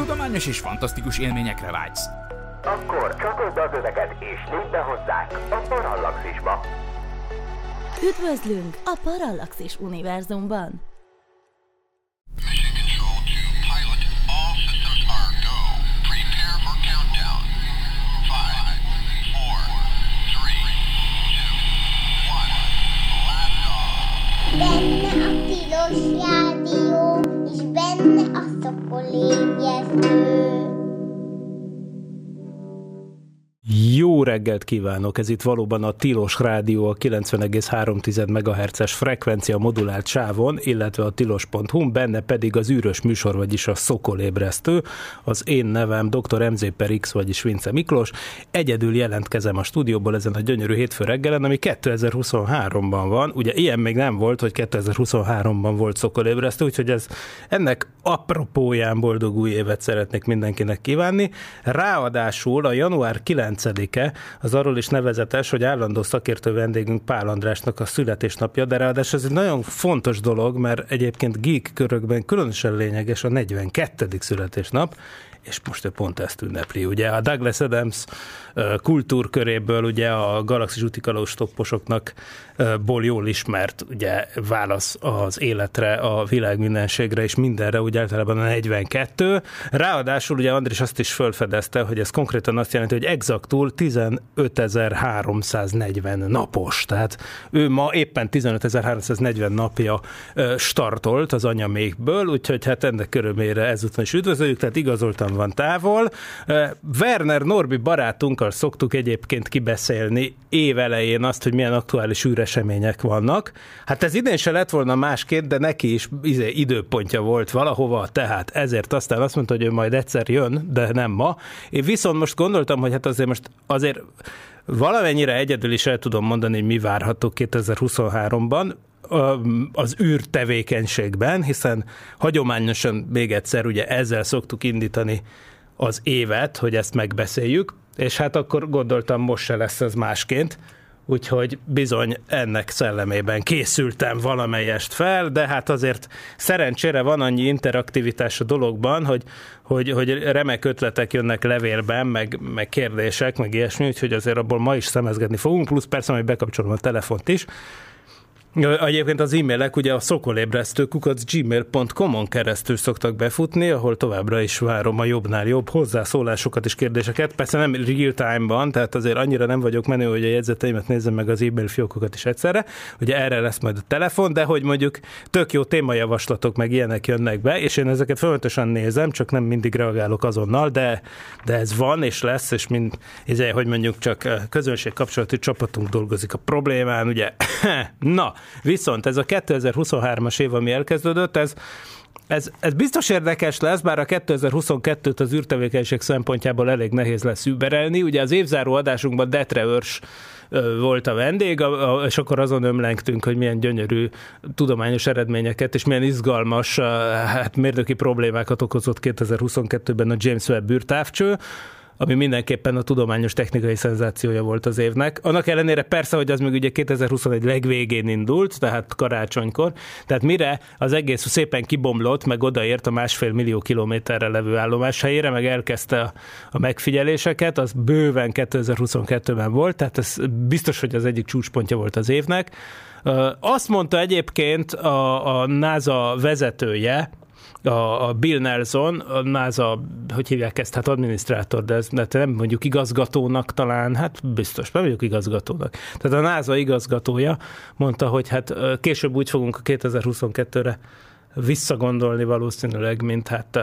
Tudományos és fantasztikus élményekre vágysz. Akkor csatold az öveket és lépj be hozzánk a Parallaxisba. Üdvözlünk a Parallaxis univerzumban! Benne a tilos rádió, és benne a szokolébresztő. Jó reggelt kívánok! Ez itt valóban a Tilos Rádió a 90,3 MHz-es frekvencia modulált sávon, illetve a tilos.hu, benne pedig az űrös műsor, vagyis a Szokolébresztő. Az én nevem dr. MZ per X, vagyis Vince Miklós. Egyedül jelentkezem a stúdióból ezen a gyönyörű hétfő reggelen, ami 2023-ban van. Ugye ilyen még nem volt, hogy 2023-ban volt Szokolébresztő, úgyhogy ez ennek apropóján boldog új évet szeretnék mindenkinek kívánni. Ráadásul a január 9-e az arról is nevezetes, hogy állandó szakértő vendégünk Pál Andrásnak a születésnapja, de ráadásul ez egy nagyon fontos dolog, mert egyébként geek körökben különösen lényeges a 42. születésnap, és most ő pont ezt ünnepli. Ugye a Douglas Adams kultúrköréből ugye a galaxis utikalós topposoknak ból jól ismert ugye válasz az életre, a világ mindenségre és mindenre, úgy általában a 42. Ráadásul ugye Andris azt is felfedezte, hogy ez konkrétan azt jelenti, hogy exaktul 15.340 napos. Tehát ő ma éppen 15.340 napja startolt az anyamékből, úgyhogy hát ennek körülmére ezúttal is üdvözöljük, tehát igazoltan van távol. Werner Norbi barátunkkal szoktuk egyébként kibeszélni évelején azt, hogy milyen aktuális űresemények vannak. Hát ez idén se lett volna másképp, de neki is izé, időpontja volt valahova, tehát ezért aztán azt mondta, hogy ő majd egyszer jön, de nem ma. Én viszont most gondoltam, hogy hát azért most azért valamennyire egyedül is el tudom mondani, hogy mi várható 2023-ban az űr tevékenységben, hiszen hagyományosan még egyszer ugye ezzel szoktuk indítani az évet, hogy ezt megbeszéljük, és hát akkor gondoltam, most se lesz ez másként, úgyhogy bizony ennek szellemében készültem valamelyest fel, de hát azért szerencsére van annyi interaktivitás a dologban, hogy, hogy, hogy remek ötletek jönnek levélben, meg, meg kérdések, meg ilyesmi, úgyhogy azért abból ma is szemezgetni fogunk, plusz persze, hogy bekapcsolom a telefont is, Egyébként az e-mailek ugye a szokolébresztő kukac gmail.com-on keresztül szoktak befutni, ahol továbbra is várom a jobbnál jobb hozzászólásokat és kérdéseket. Persze nem real time-ban, tehát azért annyira nem vagyok menő, hogy a jegyzeteimet nézem meg az e-mail fiókokat is egyszerre. Ugye erre lesz majd a telefon, de hogy mondjuk tök jó témajavaslatok meg ilyenek jönnek be, és én ezeket folyamatosan nézem, csak nem mindig reagálok azonnal, de, de ez van és lesz, és mind, izé, hogy mondjuk csak közönség kapcsolati csapatunk dolgozik a problémán, ugye. Na, Viszont ez a 2023-as év, ami elkezdődött, ez ez, ez biztos érdekes lesz, bár a 2022-t az űrtevékenység szempontjából elég nehéz lesz überelni. Ugye az évzáró adásunkban Detre Örs volt a vendég, és akkor azon ömlengtünk, hogy milyen gyönyörű tudományos eredményeket, és milyen izgalmas hát mérnöki problémákat okozott 2022-ben a James Webb űrtávcső ami mindenképpen a tudományos technikai szenzációja volt az évnek. Annak ellenére persze, hogy az még ugye 2021 legvégén indult, tehát karácsonykor, tehát mire az egész szépen kibomlott, meg odaért a másfél millió kilométerre levő állomás helyére, meg elkezdte a, megfigyeléseket, az bőven 2022-ben volt, tehát ez biztos, hogy az egyik csúcspontja volt az évnek. Azt mondta egyébként a, a NASA vezetője, a, a Bill Nelson, a NASA, hogy hívják ezt, hát adminisztrátor, de ez nem mondjuk igazgatónak talán, hát biztos, nem mondjuk igazgatónak. Tehát a NASA igazgatója mondta, hogy hát később úgy fogunk a 2022-re visszagondolni valószínűleg, mint hát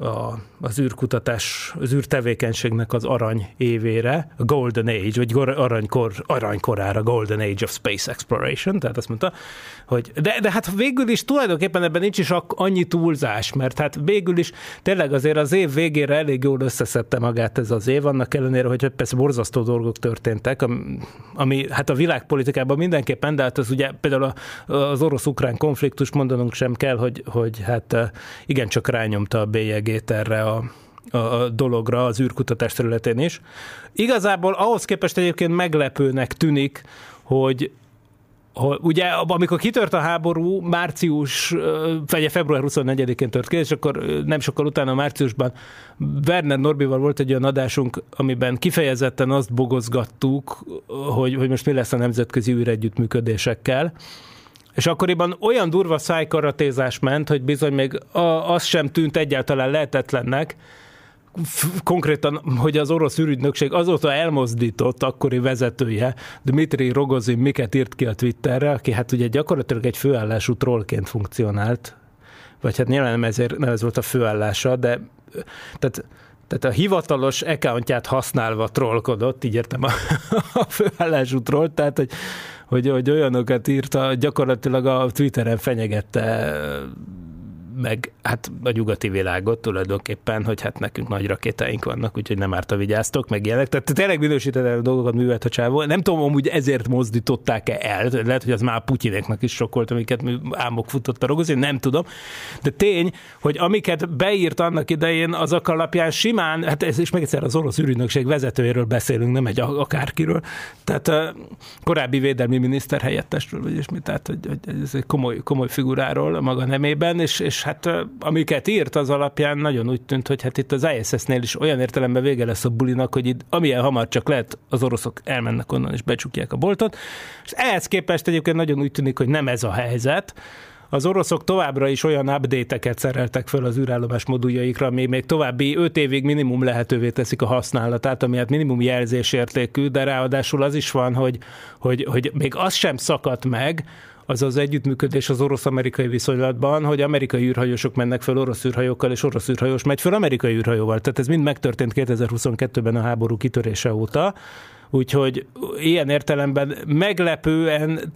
a, az űrkutatás, az űrtevékenységnek az arany évére, a Golden Age, vagy aranykor, aranykorára, Golden Age of Space Exploration, tehát azt mondta, hogy de, de hát végül is tulajdonképpen ebben nincs is annyi túlzás, mert hát végül is tényleg azért az év végére elég jól összeszedte magát ez az év, annak ellenére, hogy persze borzasztó dolgok történtek, ami, ami hát a világpolitikában mindenképpen, de hát az ugye például az orosz-ukrán konfliktus mondanunk sem kell, hogy, hogy hát igencsak rányomta a bélyeg bélyegét erre a, a dologra az űrkutatás területén is. Igazából ahhoz képest egyébként meglepőnek tűnik, hogy ugye amikor kitört a háború, március, vagy február 24-én tört ki, és akkor nem sokkal utána márciusban Werner Norbival volt egy olyan adásunk, amiben kifejezetten azt bogozgattuk, hogy, hogy most mi lesz a nemzetközi űregyüttműködésekkel. És akkoriban olyan durva szájkaratézás ment, hogy bizony még az sem tűnt egyáltalán lehetetlennek, konkrétan, hogy az orosz ürügynökség azóta elmozdított akkori vezetője, Dmitri Rogozin miket írt ki a Twitterre, aki hát ugye gyakorlatilag egy főállású trollként funkcionált, vagy hát nyilván nem, ezért, nem ez volt a főállása, de tehát tehát a hivatalos accountját használva trollkodott, így értem a, a főállású troll, tehát hogy, hogy, hogy olyanokat írta, gyakorlatilag a Twitteren fenyegette meg hát a nyugati világot tulajdonképpen, hogy hát nekünk nagy rakétáink vannak, úgyhogy nem árt a vigyáztok, meg ilyenek. Tehát tényleg minősített dolgokat művelt a csávó. Nem tudom, hogy ezért mozdították-e el, lehet, hogy az már Putyinéknak is sok volt, amiket álmok futott a Rogozin, nem tudom. De tény, hogy amiket beírt annak idején, azok alapján simán, hát ez is meg egyszer az orosz ürügynökség vezetőjéről beszélünk, nem egy akárkiről. Tehát a korábbi védelmi miniszter helyettesről, vagy mi, tehát hogy, hogy ez egy komoly, komoly figuráról a maga nemében, és, és hát amiket írt, az alapján nagyon úgy tűnt, hogy hát itt az ISS-nél is olyan értelemben vége lesz a bulinak, hogy itt amilyen hamar csak lehet, az oroszok elmennek onnan és becsukják a boltot. És ehhez képest egyébként nagyon úgy tűnik, hogy nem ez a helyzet, az oroszok továbbra is olyan update-eket szereltek föl az űrállomás moduljaikra, ami még további 5 évig minimum lehetővé teszik a használatát, ami hát minimum jelzésértékű, de ráadásul az is van, hogy, hogy, hogy még az sem szakadt meg, az az együttműködés az orosz-amerikai viszonylatban, hogy amerikai űrhajósok mennek fel orosz űrhajókkal, és orosz űrhajós megy fel amerikai űrhajóval. Tehát ez mind megtörtént 2022-ben a háború kitörése óta. Úgyhogy ilyen értelemben meglepően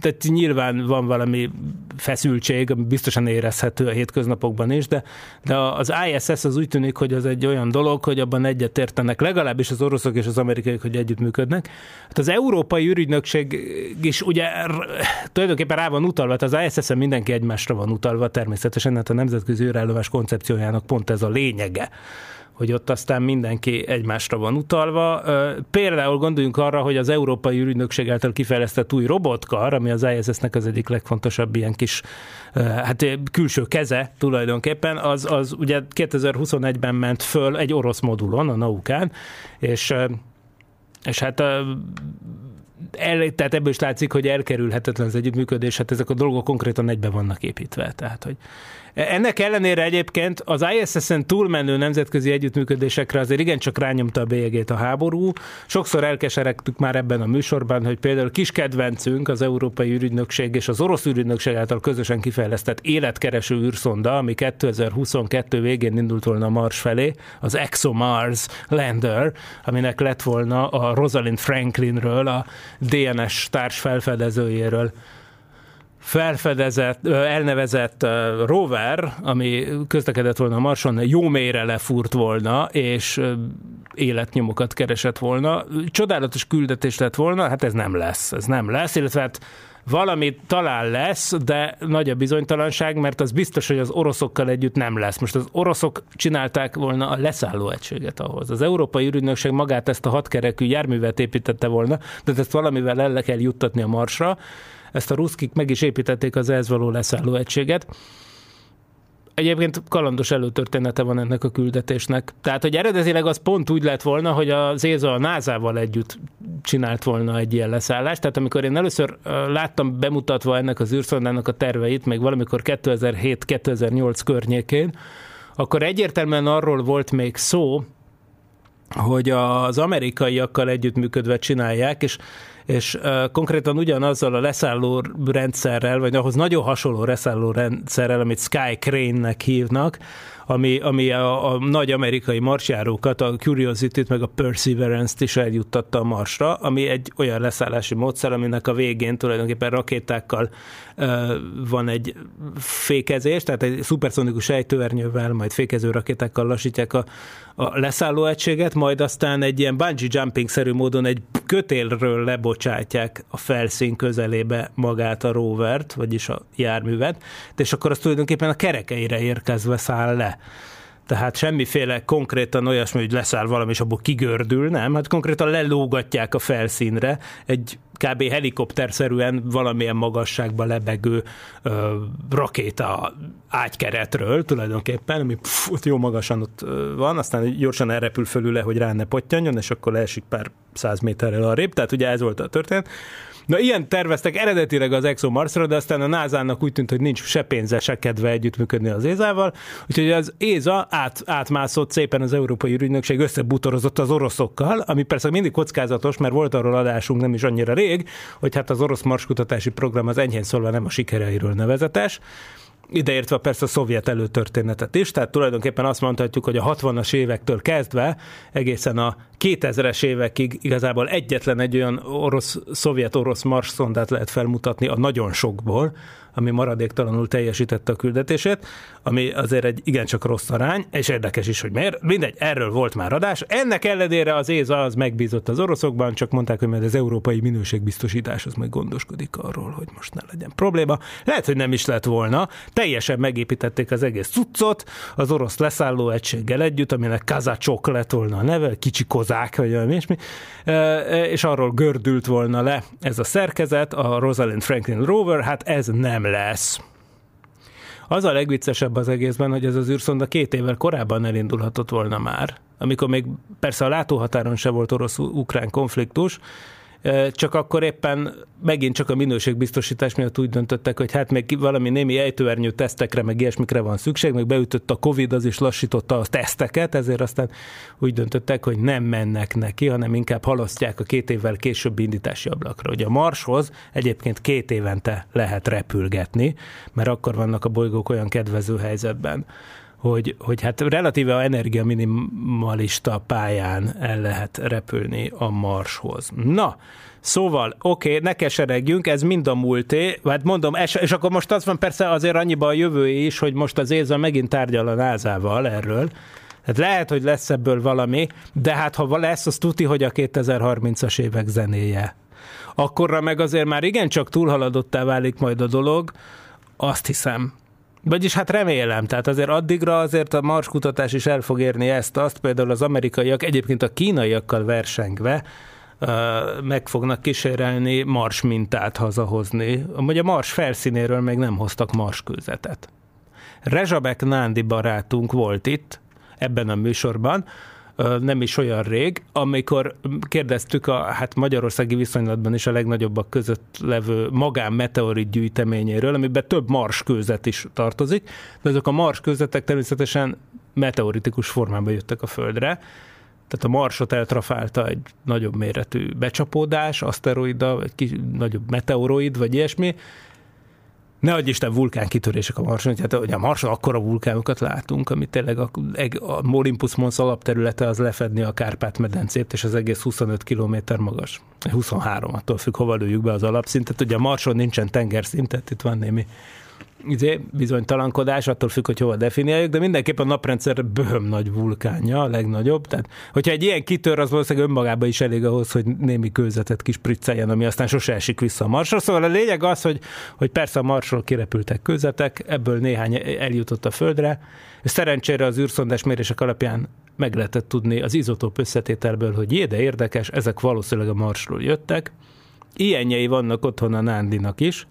tehát nyilván van valami feszültség, biztosan érezhető a hétköznapokban is, de, de az ISS az úgy tűnik, hogy az egy olyan dolog, hogy abban egyetértenek legalábbis az oroszok és az amerikaiak, hogy együttműködnek. Hát az Európai űrügynökség is ugye tulajdonképpen rá van utalva, hát az ISS-en mindenki egymásra van utalva természetesen, hát a nemzetközi űrállomás koncepciójának pont ez a lényege hogy ott aztán mindenki egymásra van utalva. Például gondoljunk arra, hogy az Európai Ürügynökség által kifejlesztett új robotkar, ami az ISS-nek az egyik legfontosabb ilyen kis hát külső keze tulajdonképpen, az, az ugye 2021-ben ment föl egy orosz modulon, a Naukán, és és hát el, tehát ebből is látszik, hogy elkerülhetetlen az együttműködés, hát ezek a dolgok konkrétan egybe vannak építve. Tehát, hogy ennek ellenére egyébként az ISS-en túlmenő nemzetközi együttműködésekre azért igencsak rányomta a bélyegét a háború. Sokszor elkeseregtük már ebben a műsorban, hogy például kis kedvencünk az Európai űrügynökség és az orosz űrügynökség által közösen kifejlesztett életkereső űrszonda, ami 2022 végén indult volna a Mars felé, az ExoMars Lander, aminek lett volna a Rosalind Franklinről, a DNS társ felfedezőjéről felfedezett, elnevezett rover, ami közlekedett volna a Marson, jó mélyre lefúrt volna, és életnyomokat keresett volna. Csodálatos küldetés lett volna, hát ez nem lesz, ez nem lesz, illetve hát valami talán lesz, de nagy a bizonytalanság, mert az biztos, hogy az oroszokkal együtt nem lesz. Most az oroszok csinálták volna a leszálló egységet ahhoz. Az Európai Ürügynökség magát ezt a hatkerekű járművet építette volna, de ezt valamivel el kell juttatni a marsra, ezt a ruszkik meg is építették az ehhez való leszálló egységet. Egyébként kalandos előtörténete van ennek a küldetésnek. Tehát, hogy eredetileg az pont úgy lett volna, hogy az ESA a NASA-val együtt csinált volna egy ilyen leszállást. Tehát amikor én először láttam bemutatva ennek az űrszondának a terveit, még valamikor 2007-2008 környékén, akkor egyértelműen arról volt még szó, hogy az amerikaiakkal együttműködve csinálják, és és konkrétan ugyanazzal a leszálló rendszerrel, vagy ahhoz nagyon hasonló leszálló rendszerrel, amit Sky Crane-nek hívnak, ami, ami a, a nagy amerikai marsjárókat, a Curiosity-t meg a Perseverance-t is eljuttatta a Marsra, ami egy olyan leszállási módszer, aminek a végén tulajdonképpen rakétákkal uh, van egy fékezés, tehát egy szuperszonikus ejtőernyővel, majd fékező rakétákkal lassítják a, a leszálló egységet, majd aztán egy ilyen bungee jumping-szerű módon egy kötélről lebocsátják a felszín közelébe magát a rovert, vagyis a járművet, és akkor az tulajdonképpen a kerekeire érkezve száll le. Tehát semmiféle konkrétan olyasmi, hogy leszáll valami, és abból kigördül, nem? Hát konkrétan lelógatják a felszínre egy kb. helikopterszerűen valamilyen magasságba lebegő ö, rakéta ágykeretről tulajdonképpen, ami pff, ott jó magasan ott van, aztán gyorsan elrepül fölüle, hogy rá ne pottyanjon, és akkor leesik pár száz méterrel arrébb, tehát ugye ez volt a történet. Na ilyen terveztek eredetileg az ExoMarsra, de aztán a NASA-nak úgy tűnt, hogy nincs se pénze, se kedve együttműködni az Ézával, úgyhogy az Éza át, átmászott szépen az Európai Ügynökség, összebutorozott az oroszokkal, ami persze mindig kockázatos, mert volt arról adásunk nem is annyira rég, hogy hát az orosz marskutatási program az enyhén szólva nem a sikereiről nevezetes, ideértve persze a szovjet előtörténetet is, tehát tulajdonképpen azt mondhatjuk, hogy a 60-as évektől kezdve egészen a 2000-es évekig igazából egyetlen egy olyan orosz, szovjet-orosz mars szondát lehet felmutatni a nagyon sokból, ami maradéktalanul teljesítette a küldetését, ami azért egy igencsak rossz arány, és érdekes is, hogy miért. Mindegy, erről volt már adás. Ennek ellenére az ÉZA az megbízott az oroszokban, csak mondták, hogy majd az európai minőségbiztosítás az meg gondoskodik arról, hogy most ne legyen probléma. Lehet, hogy nem is lett volna. Teljesen megépítették az egész cuccot, az orosz leszálló egységgel együtt, aminek kazacsok lett volna a neve, kicsi kozák, vagy valami ilyesmi, és arról gördült volna le ez a szerkezet, a Rosalind Franklin Rover, hát ez nem lesz. Az a legviccesebb az egészben, hogy ez az űrszonda két évvel korábban elindulhatott volna már, amikor még persze a látóhatáron se volt orosz-ukrán konfliktus, csak akkor éppen megint csak a minőségbiztosítás miatt úgy döntöttek, hogy hát még valami némi ejtőernyő tesztekre, meg ilyesmikre van szükség, meg beütött a Covid, az is lassította a teszteket, ezért aztán úgy döntöttek, hogy nem mennek neki, hanem inkább halasztják a két évvel később indítási ablakra. Ugye a Marshoz egyébként két évente lehet repülgetni, mert akkor vannak a bolygók olyan kedvező helyzetben, hogy, hogy hát relatíve a energia minimalista pályán el lehet repülni a Marshoz. Na, Szóval, oké, okay, ne keseregjünk, ez mind a múlté, hát mondom, és, és akkor most az van persze azért annyiba a jövő is, hogy most az érzem megint tárgyal a názával erről, hát lehet, hogy lesz ebből valami, de hát ha lesz, az tuti, hogy a 2030-as évek zenéje. Akkorra meg azért már igencsak túlhaladottá válik majd a dolog, azt hiszem. Vagyis hát remélem, tehát azért addigra azért a Mars kutatás is el fog érni ezt, azt például az amerikaiak egyébként a kínaiakkal versengve meg fognak kísérelni Mars mintát hazahozni. Amúgy a Mars felszínéről még nem hoztak Mars kőzetet. Rezsabek Nándi barátunk volt itt, ebben a műsorban, nem is olyan rég, amikor kérdeztük a hát magyarországi viszonylatban is a legnagyobbak között levő magán meteorit gyűjteményéről, amiben több mars kőzet is tartozik, de azok a mars kőzetek természetesen meteoritikus formában jöttek a Földre, tehát a Marsot eltrafálta egy nagyobb méretű becsapódás, aszteroida, egy kis, nagyobb meteoroid, vagy ilyesmi, ne adj Isten vulkán kitörések a Marson, tehát hogy a Marson akkora vulkánokat látunk, amit tényleg a, a Olympus Mons alapterülete az lefedni a Kárpát-medencét, és az egész 25 km magas. 23, attól függ, hova lőjük be az alapszintet. Ugye a Marson nincsen tengerszint, tehát itt van némi izé, bizonytalankodás, attól függ, hogy hova definiáljuk, de mindenképpen a naprendszer böhöm nagy vulkánja, a legnagyobb. Tehát, hogyha egy ilyen kitör, az valószínűleg önmagában is elég ahhoz, hogy némi kőzetet kispricceljen, ami aztán sose esik vissza a Marsra. Szóval a lényeg az, hogy, hogy persze a Marsról kirepültek kőzetek, ebből néhány eljutott a Földre, szerencsére az űrszondás mérések alapján meg lehetett tudni az izotóp összetételből, hogy jé, de érdekes, ezek valószínűleg a Marsról jöttek. Ilyenjei vannak otthon a Nándinak is,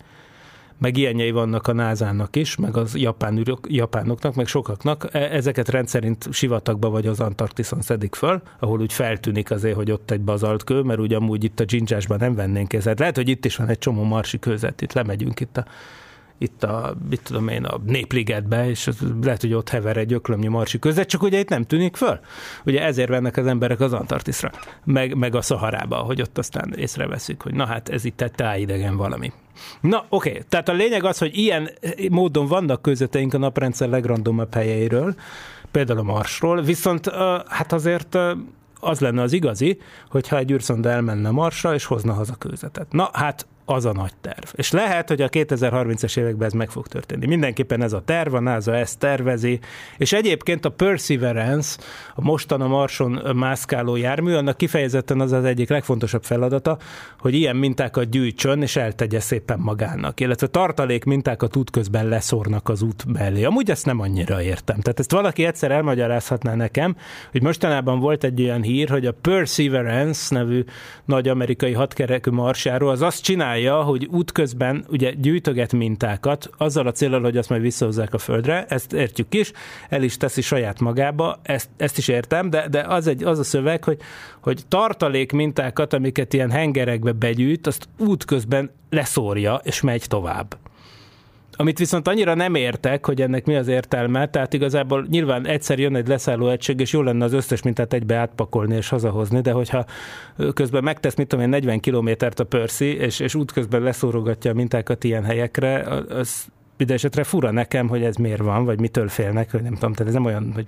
meg ilyenjei vannak a názának is, meg az japán ürök, japánoknak, meg sokaknak. E, ezeket rendszerint sivatagba vagy az Antarktiszon szedik föl, ahol úgy feltűnik azért, hogy ott egy bazaltkő, mert úgy amúgy itt a dzsincsásban nem vennénk ezet. Lehet, hogy itt is van egy csomó marsi kőzet, itt lemegyünk itt a itt a, mit tudom én, a Népligetbe, és lehet, hogy ott hever egy öklömnyi marsi között, csak ugye itt nem tűnik föl. Ugye ezért vennek az emberek az Antarktiszra, meg, meg a Szaharába, hogy ott aztán észreveszik, hogy na hát ez itt egy tájidegen valami. Na, oké, okay. tehát a lényeg az, hogy ilyen módon vannak közöteink a naprendszer legrandomabb helyeiről, például a Marsról, viszont hát azért az lenne az igazi, hogyha egy űrszonda elmenne Marsra, és hozna haza kőzetet. Na, hát az a nagy terv. És lehet, hogy a 2030-es években ez meg fog történni. Mindenképpen ez a terv, a NASA ezt tervezi, és egyébként a Perseverance, a mostan a Marson mászkáló jármű, annak kifejezetten az az egyik legfontosabb feladata, hogy ilyen mintákat gyűjtsön, és eltegye szépen magának, illetve tartalék mintákat útközben leszórnak az út mellé. Amúgy ezt nem annyira értem. Tehát ezt valaki egyszer elmagyarázhatná nekem, hogy mostanában volt egy olyan hír, hogy a Perseverance nevű nagy amerikai hatkerekű marsjáró az azt csinálja, hogy útközben ugye gyűjtöget mintákat, azzal a célral, hogy azt majd visszahozzák a földre, ezt értjük is, el is teszi saját magába, ezt, ezt is értem, de, de az, egy, az a szöveg, hogy, hogy tartalék mintákat, amiket ilyen hengerekbe begyűjt, azt útközben leszórja, és megy tovább. Amit viszont annyira nem értek, hogy ennek mi az értelme, tehát igazából nyilván egyszer jön egy leszálló egység, és jó lenne az összes mintát egybe átpakolni és hazahozni, de hogyha közben megtesz, mit tudom én, 40 kilométert a pörszi, és, és útközben leszórogatja a mintákat ilyen helyekre, az minden esetre fura nekem, hogy ez miért van, vagy mitől félnek, hogy nem tudom, tehát ez nem olyan, hogy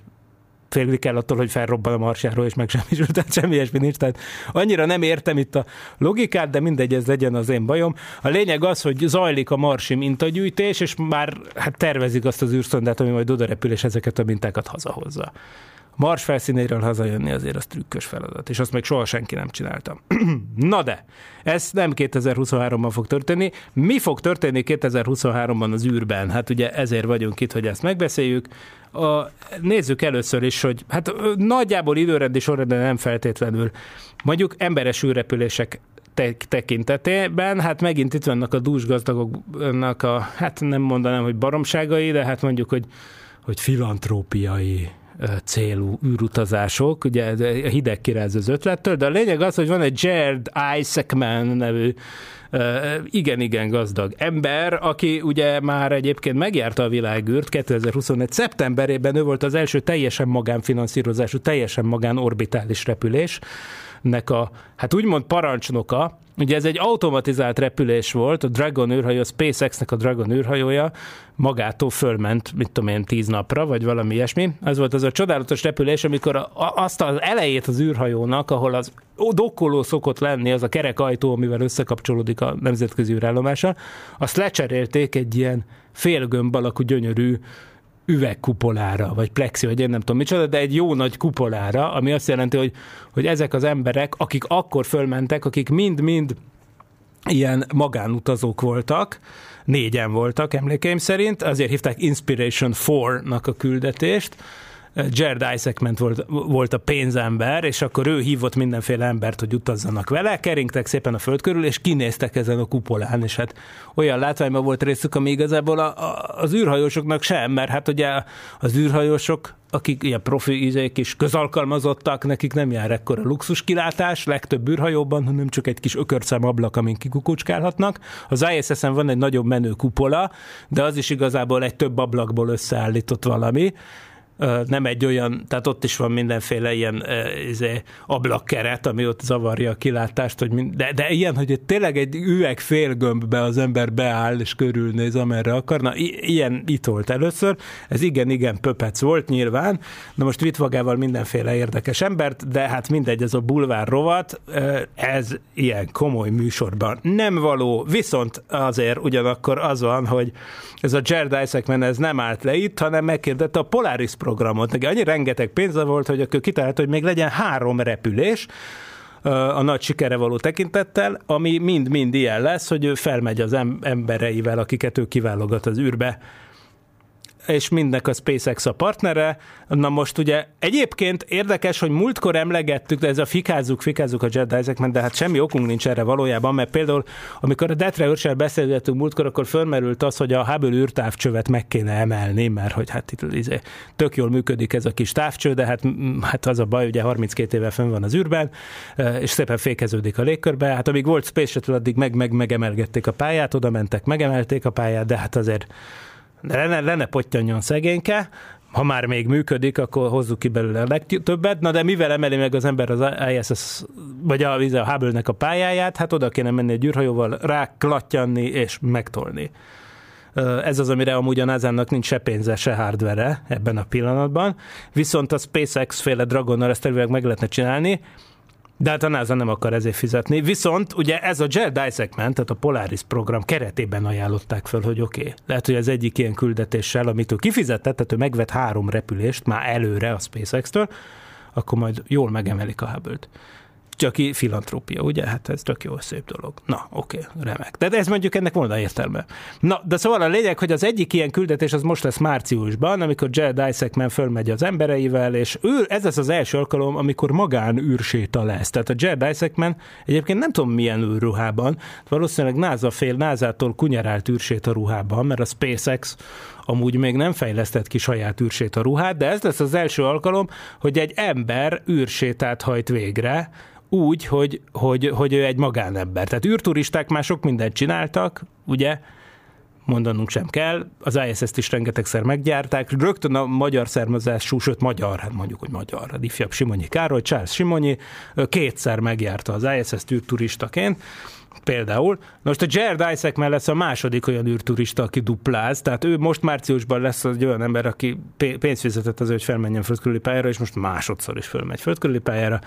félni kell attól, hogy felrobban a marsjáról, és meg semmi, tehát semmi ilyesmi nincs. Tehát annyira nem értem itt a logikát, de mindegy, ez legyen az én bajom. A lényeg az, hogy zajlik a marsi mintagyűjtés, és már hát tervezik azt az űrszondát, ami majd oda és ezeket a mintákat hazahozza. Mars felszínéről hazajönni azért az trükkös feladat, és azt még soha senki nem csinálta. Na de, ez nem 2023-ban fog történni. Mi fog történni 2023-ban az űrben? Hát ugye ezért vagyunk itt, hogy ezt megbeszéljük. A, nézzük először is, hogy hát nagyjából időrendi sorrendben nem feltétlenül. Mondjuk emberes űrrepülések tekintetében, hát megint itt vannak a dúsgazdagoknak a, hát nem mondanám, hogy baromságai, de hát mondjuk, hogy, hogy filantrópiai célú űrutazások, ugye a hideg kiráz az ötlettől, de a lényeg az, hogy van egy Jared Isaacman nevű igen-igen gazdag ember, aki ugye már egyébként megjárta a világűrt 2021. szeptemberében, ő volt az első teljesen magánfinanszírozású, teljesen magánorbitális repülés, nek a, hát úgymond parancsnoka, ugye ez egy automatizált repülés volt, a Dragon űrhajó, a SpaceX-nek a Dragon űrhajója magától fölment, mit tudom én, tíz napra, vagy valami ilyesmi. Ez volt az a csodálatos repülés, amikor a, azt az elejét az űrhajónak, ahol az dokkoló szokott lenni, az a kerek ajtó, amivel összekapcsolódik a nemzetközi űrállomása, azt lecserélték egy ilyen félgömb alakú gyönyörű üvegkupolára, vagy plexi, vagy én nem tudom micsoda, de egy jó nagy kupolára, ami azt jelenti, hogy, hogy ezek az emberek, akik akkor fölmentek, akik mind-mind ilyen magánutazók voltak, négyen voltak emlékeim szerint, azért hívták Inspiration 4-nak a küldetést, Jared Isaacman volt, volt a pénzember, és akkor ő hívott mindenféle embert, hogy utazzanak vele, keringtek szépen a föld körül, és kinéztek ezen a kupolán, és hát olyan látványban volt részük, ami igazából a, a, az űrhajósoknak sem, mert hát ugye az űrhajósok akik ilyen profi ízék is közalkalmazottak, nekik nem jár ekkora luxus kilátás, legtöbb űrhajóban, hanem csak egy kis ökörcem ablak, amin kikukucskálhatnak. Az ISS-en van egy nagyobb menő kupola, de az is igazából egy több ablakból összeállított valami, nem egy olyan, tehát ott is van mindenféle ilyen izé, ablakkeret, ami ott zavarja a kilátást, hogy mind, de, de ilyen, hogy tényleg egy üveg félgömbbe az ember beáll és körülnéz, amerre akarna. I- ilyen itt volt először. Ez igen, igen, pöpec volt nyilván. Na most vitt magával mindenféle érdekes embert, de hát mindegy, ez a bulvár rovat, ez ilyen komoly műsorban nem való, viszont azért ugyanakkor az van, hogy ez a Jared Isaacman ez nem állt le itt, hanem megkérdette a Polaris programot. Neki annyi rengeteg pénze volt, hogy akkor kitalálta, hogy még legyen három repülés, a nagy sikere való tekintettel, ami mind-mind ilyen lesz, hogy ő felmegy az embereivel, akiket ő kiválogat az űrbe, és mindnek a SpaceX a partnere. Na most ugye egyébként érdekes, hogy múltkor emlegettük, de ez a fikázzuk, fikázzuk a Jet Isaacman, de hát semmi okunk nincs erre valójában, mert például amikor a Detre őrsel beszélgettünk múltkor, akkor fölmerült az, hogy a Hubble űrtávcsövet meg kéne emelni, mert hogy hát itt izé, tök jól működik ez a kis távcső, de hát, hát az a baj, ugye 32 éve fönn van az űrben, és szépen fékeződik a légkörbe. Hát amíg volt Space Shuttle, addig meg, meg megemelgették a pályát, oda mentek, megemelték a pályát, de hát azért lenne, lenne pottyanjon szegényke, ha már még működik, akkor hozzuk ki belőle a legtöbbet. Na de mivel emeli meg az ember az ISS, vagy a, a Hubble-nek a pályáját, hát oda kéne menni egy űrhajóval, ráklattyanni és megtolni. Ez az, amire amúgy a nasa nincs se pénze, se hardvere ebben a pillanatban. Viszont a SpaceX féle Dragonnal ezt elvileg meg lehetne csinálni, De hát a NASA nem akar ezért fizetni. Viszont ugye ez a Jet Dissectment, tehát a Polaris program keretében ajánlották fel, hogy oké, okay, lehet, hogy az egyik ilyen küldetéssel, amit ő kifizetett, tehát ő megvett három repülést már előre a SpaceX-től, akkor majd jól megemelik a Hubble-t csak filantrópia, ugye? Hát ez tök jó, szép dolog. Na, oké, okay, remek. De ez mondjuk ennek volna értelme. Na, de szóval a lényeg, hogy az egyik ilyen küldetés az most lesz márciusban, amikor Jared Isaacman fölmegy az embereivel, és ő, ez lesz az első alkalom, amikor magán űrséta lesz. Tehát a Jared Isaacman egyébként nem tudom milyen űrruhában, valószínűleg NASA fél, NASA-tól kunyerált űrséta ruhában, mert a SpaceX amúgy még nem fejlesztett ki saját űrséta ruhát, de ez lesz az első alkalom, hogy egy ember űrsétát hajt végre, úgy, hogy, hogy, hogy ő egy magánember. Tehát űrturisták már sok mindent csináltak, ugye, mondanunk sem kell. Az ISS-t is rengetegszer meggyárták. Rögtön a magyar származású, sőt magyar, hát mondjuk, hogy magyar, a ifjabb Simonyi Károly, Charles Simonyi kétszer megjárta az ISS-t űrturistaként például. Most a Jared Isaac lesz a második olyan űrturista, aki dupláz, tehát ő most márciusban lesz egy olyan ember, aki pénzt fizetett az, hogy felmenjen földkörüli pályára, és most másodszor is fölmegy földkörüli pályára,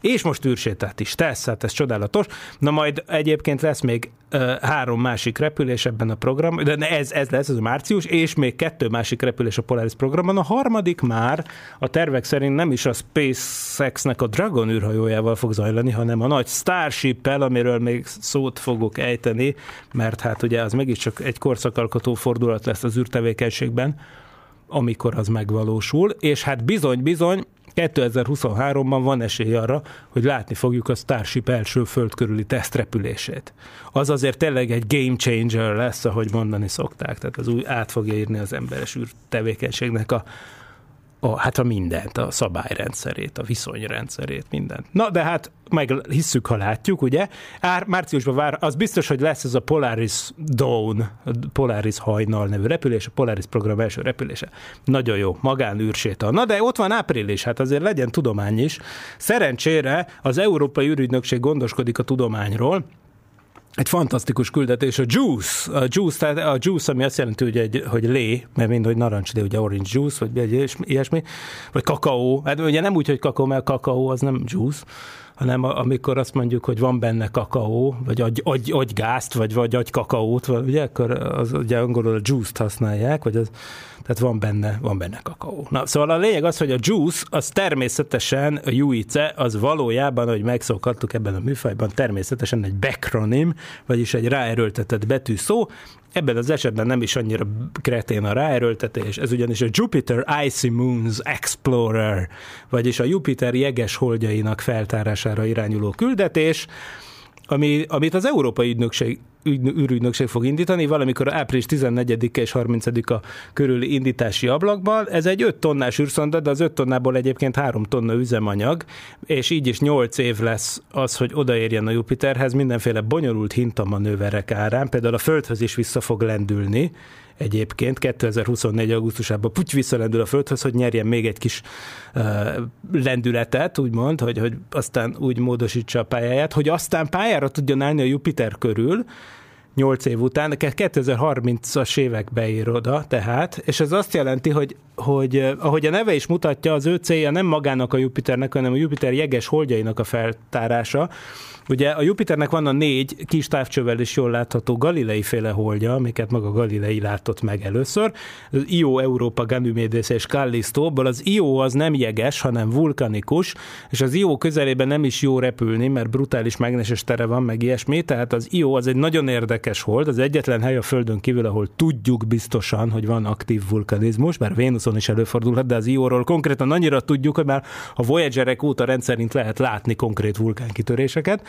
és most űrsétát is tesz, hát ez csodálatos. Na majd egyébként lesz még uh, három másik repülés ebben a programban, de ez, ez lesz, ez a március, és még kettő másik repülés a Polaris programban. A harmadik már a tervek szerint nem is a SpaceX-nek a Dragon űrhajójával fog zajlani, hanem a nagy Starship-el, amiről még szót fogok ejteni, mert hát ugye az mégiscsak egy korszakalkotó fordulat lesz az űrtevékenységben, amikor az megvalósul, és hát bizony-bizony 2023-ban van esély arra, hogy látni fogjuk a Starship első földkörüli tesztrepülését. Az azért tényleg egy game changer lesz, ahogy mondani szokták, tehát az új át fogja írni az emberes űrtevékenységnek a, a, hát a mindent, a szabályrendszerét, a viszonyrendszerét, mindent. Na, de hát meg hisszük, ha látjuk, ugye? Ár, márciusban vár, az biztos, hogy lesz ez a Polaris Dawn, a Polaris hajnal nevű repülés, a Polaris program első repülése. Nagyon jó, magánűrséta. Na, de ott van április, hát azért legyen tudomány is. Szerencsére az Európai űrügynökség gondoskodik a tudományról, egy fantasztikus küldetés, a juice, a juice, tehát a juice, ami azt jelenti, hogy, egy, hogy lé, mert mind, hogy narancs lé, ugye orange juice, vagy egy ilyesmi, vagy kakaó, hát ugye nem úgy, hogy kakaó, mert kakaó az nem juice, hanem amikor azt mondjuk, hogy van benne kakaó, vagy agy, agy, agygázt, vagy, vagy agy kakaót, vagy, ugye, akkor az ugye angolul a juice-t használják, vagy az, tehát van benne, van benne kakaó. Na, szóval a lényeg az, hogy a juice, az természetesen, a juice, az valójában, hogy megszokhattuk ebben a műfajban, természetesen egy backronym, vagyis egy ráerőltetett betű szó, Ebben az esetben nem is annyira kretén a ráerőltetés, ez ugyanis a Jupiter Icy Moons Explorer, vagyis a Jupiter jeges holdjainak feltárására irányuló küldetés, ami, amit az Európai Ügynökség űrügynökség fog indítani, valamikor április 14-e és 30-a körüli indítási ablakban. Ez egy 5 tonnás űrszonda, de az 5 tonnából egyébként 3 tonna üzemanyag, és így is 8 év lesz az, hogy odaérjen a Jupiterhez mindenféle bonyolult hintamanőverek árán, például a Földhöz is vissza fog lendülni, egyébként 2024. augusztusában puty visszalendül a Földhöz, hogy nyerjen még egy kis lendületet, úgymond, hogy, hogy aztán úgy módosítsa a pályáját, hogy aztán pályára tudjon állni a Jupiter körül, 8 év után, 2030-as évekbe ér oda, tehát, és ez azt jelenti, hogy, hogy ahogy a neve is mutatja, az ő célja nem magának a Jupiternek, hanem a Jupiter jeges holdjainak a feltárása, Ugye a Jupiternek van a négy kis távcsővel is jól látható Galilei féle holdja, amiket maga Galilei látott meg először. Az Io, Európa, Ganymedes és Callisto, az Io az nem jeges, hanem vulkanikus, és az Io közelében nem is jó repülni, mert brutális mágneses tere van, meg ilyesmi, tehát az Io az egy nagyon érdekes hold, az egyetlen hely a Földön kívül, ahol tudjuk biztosan, hogy van aktív vulkanizmus, mert Vénuszon is előfordulhat, de az Io-ról konkrétan annyira tudjuk, hogy már a Voyagerek óta rendszerint lehet látni konkrét vulkánkitöréseket.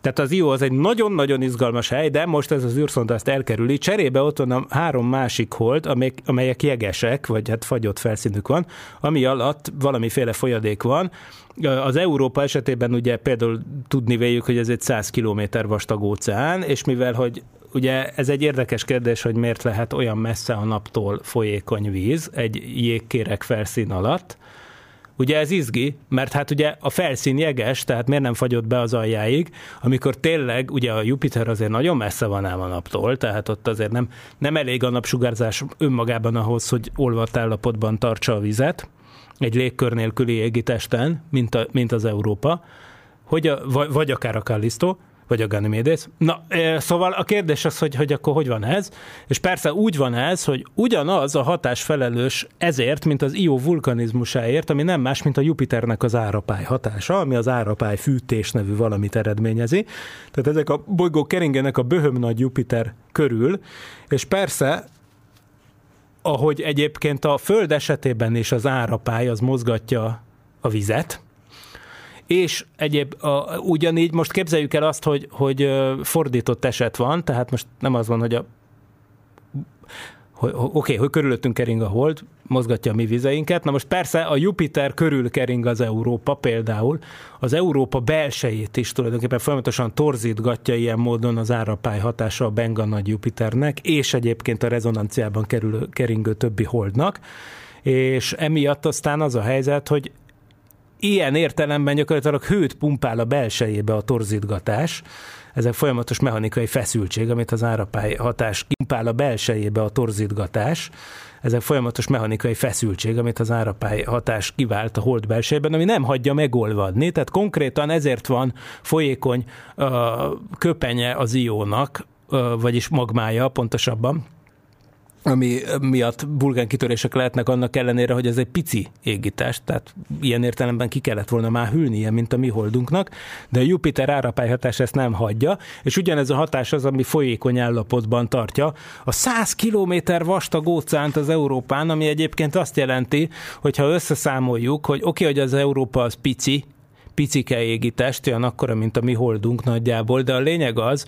Tehát az IO az egy nagyon-nagyon izgalmas hely, de most ez az űrszonda ezt elkerüli. Cserébe ott van a három másik hold, amelyek, amelyek jegesek, vagy hát fagyott felszínük van, ami alatt valamiféle folyadék van. Az Európa esetében ugye például tudni véljük, hogy ez egy 100 km vastag óceán, és mivel, hogy ugye ez egy érdekes kérdés, hogy miért lehet olyan messze a naptól folyékony víz egy jégkérek felszín alatt, Ugye ez izgi, mert hát ugye a felszín jeges, tehát miért nem fagyott be az aljáig, amikor tényleg ugye a Jupiter azért nagyon messze van ám a naptól, tehát ott azért nem, nem elég a napsugárzás önmagában ahhoz, hogy olvadt állapotban tartsa a vizet, egy légkör nélküli égitesten, mint, a, mint az Európa, hogy a, vagy, vagy akár a Callisto, vagy a Ganymedes. Na, szóval a kérdés az, hogy, hogy akkor hogy van ez, és persze úgy van ez, hogy ugyanaz a hatás felelős ezért, mint az Io vulkanizmusáért, ami nem más, mint a Jupiternek az árapály hatása, ami az árapály fűtés nevű valamit eredményezi. Tehát ezek a bolygók keringenek a böhöm nagy Jupiter körül, és persze ahogy egyébként a Föld esetében is az árapály az mozgatja a vizet, és egyéb, a, ugyanígy most képzeljük el azt, hogy, hogy fordított eset van, tehát most nem az van, hogy a oké, okay, hogy körülöttünk kering a hold, mozgatja a mi vizeinket. Na most persze a Jupiter körül kering az Európa például. Az Európa belsejét is tulajdonképpen folyamatosan torzítgatja ilyen módon az árapály hatása a Benga nagy Jupiternek, és egyébként a rezonanciában kerülő, keringő többi holdnak. És emiatt aztán az a helyzet, hogy ilyen értelemben gyakorlatilag hőt pumpál a belsejébe a torzítgatás, ezek folyamatos mechanikai feszültség, amit az árapály hatás pumpál a belsejébe a torzítgatás, ezek folyamatos mechanikai feszültség, amit az árapály hatás kivált a hold belsejében, ami nem hagyja megolvadni, tehát konkrétan ezért van folyékony uh, köpenye az iónak, uh, vagyis magmája pontosabban, ami miatt kitörések lehetnek annak ellenére, hogy ez egy pici égítás, tehát ilyen értelemben ki kellett volna már hűlnie, mint a mi holdunknak, de a Jupiter árapályhatás ezt nem hagyja, és ugyanez a hatás az, ami folyékony állapotban tartja a 100 kilométer vastag óceánt az Európán, ami egyébként azt jelenti, hogy ha összeszámoljuk, hogy oké, okay, hogy az Európa az pici, picike égítest, olyan akkora, mint a mi holdunk nagyjából, de a lényeg az,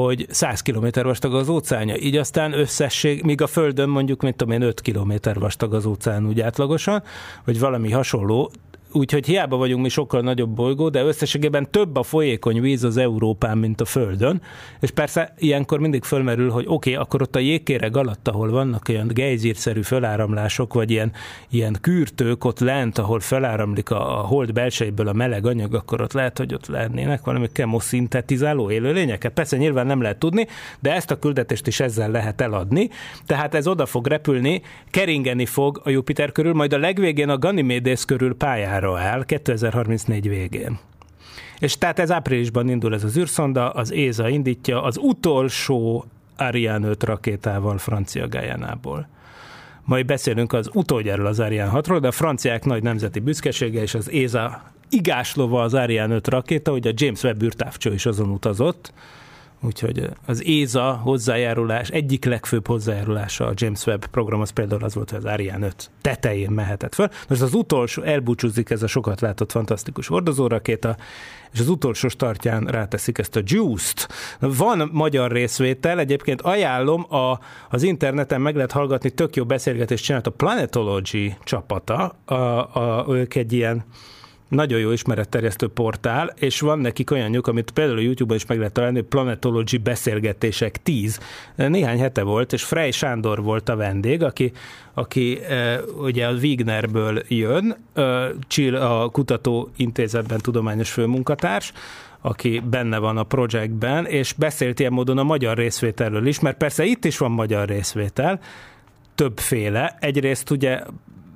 hogy 100 km vastag az óceánja. Így aztán összesség, míg a Földön mondjuk, mint tudom én, 5 km vastag az óceán úgy átlagosan, vagy valami hasonló, úgyhogy hiába vagyunk mi sokkal nagyobb bolygó, de összességében több a folyékony víz az Európán, mint a Földön, és persze ilyenkor mindig fölmerül, hogy oké, okay, akkor ott a jégkéreg alatt, ahol vannak olyan gejzírszerű föláramlások, vagy ilyen, ilyen kürtők ott lent, ahol feláramlik a, a hold belsejéből a meleg anyag, akkor ott lehet, hogy ott lennének valami kemoszintetizáló élőlényeket. Persze nyilván nem lehet tudni, de ezt a küldetést is ezzel lehet eladni. Tehát ez oda fog repülni, keringeni fog a Jupiter körül, majd a legvégén a Ganymedes körül pályára pályára áll 2034 végén. És tehát ez áprilisban indul ez az űrszonda, az ÉZA indítja az utolsó Ariane 5 rakétával Francia Gájánából. Majd beszélünk az utoljáról az Ariane 6-ról, de a franciák nagy nemzeti büszkesége és az ÉZA igáslova az Ariane 5 rakéta, hogy a James Webb űrtávcső is azon utazott, Úgyhogy az ÉZA hozzájárulás, egyik legfőbb hozzájárulása a James Webb program az például az volt, hogy az Ariane 5 tetején mehetett föl. Most az utolsó elbúcsúzik ez a sokat látott fantasztikus hordozórakéta, és az utolsó startján ráteszik ezt a Juice-t. Van magyar részvétel, egyébként ajánlom, a, az interneten meg lehet hallgatni, tök jó beszélgetést csinált a Planetology csapata, a, a, ők egy ilyen nagyon jó ismeretterjesztő portál, és van nekik olyanjuk, amit például a YouTube-on is meg lehet találni, Planetology beszélgetések 10. Néhány hete volt, és Frey Sándor volt a vendég, aki, aki e, ugye a Wignerből jön, e, a kutatóintézetben tudományos főmunkatárs, aki benne van a projektben, és beszélt ilyen módon a magyar részvételről is, mert persze itt is van magyar részvétel, többféle. Egyrészt ugye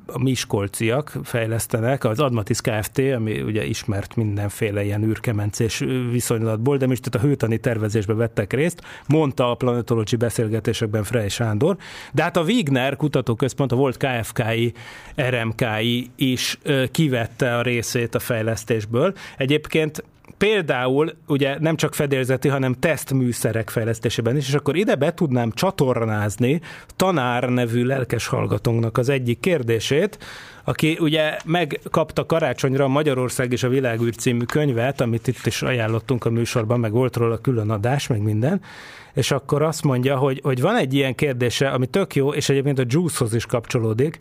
a miskolciak fejlesztenek, az Admatis Kft., ami ugye ismert mindenféle ilyen űrkemencés viszonylatból, de most a hőtani tervezésbe vettek részt, mondta a planetology beszélgetésekben Frey Sándor, de hát a Wigner kutatóközpont, a volt KFKI, RMKI is kivette a részét a fejlesztésből. Egyébként például ugye nem csak fedélzeti, hanem tesztműszerek fejlesztésében is, és akkor ide be tudnám csatornázni tanár nevű lelkes hallgatónknak az egyik kérdését, aki ugye megkapta karácsonyra Magyarország és a Világűr című könyvet, amit itt is ajánlottunk a műsorban, meg volt róla külön adás, meg minden, és akkor azt mondja, hogy, hogy van egy ilyen kérdése, ami tök jó, és egyébként a Juice-hoz is kapcsolódik,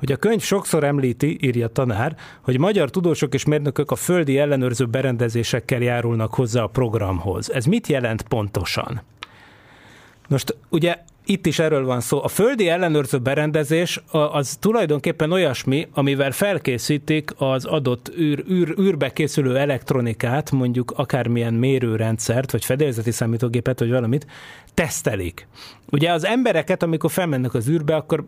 hogy a könyv sokszor említi, írja tanár, hogy magyar tudósok és mérnökök a földi ellenőrző berendezésekkel járulnak hozzá a programhoz. Ez mit jelent pontosan? Most ugye itt is erről van szó. A földi ellenőrző berendezés az tulajdonképpen olyasmi, amivel felkészítik az adott űr, űr, űrbe készülő elektronikát, mondjuk akármilyen mérőrendszert, vagy fedélzeti számítógépet, vagy valamit, tesztelik. Ugye az embereket, amikor felmennek az űrbe, akkor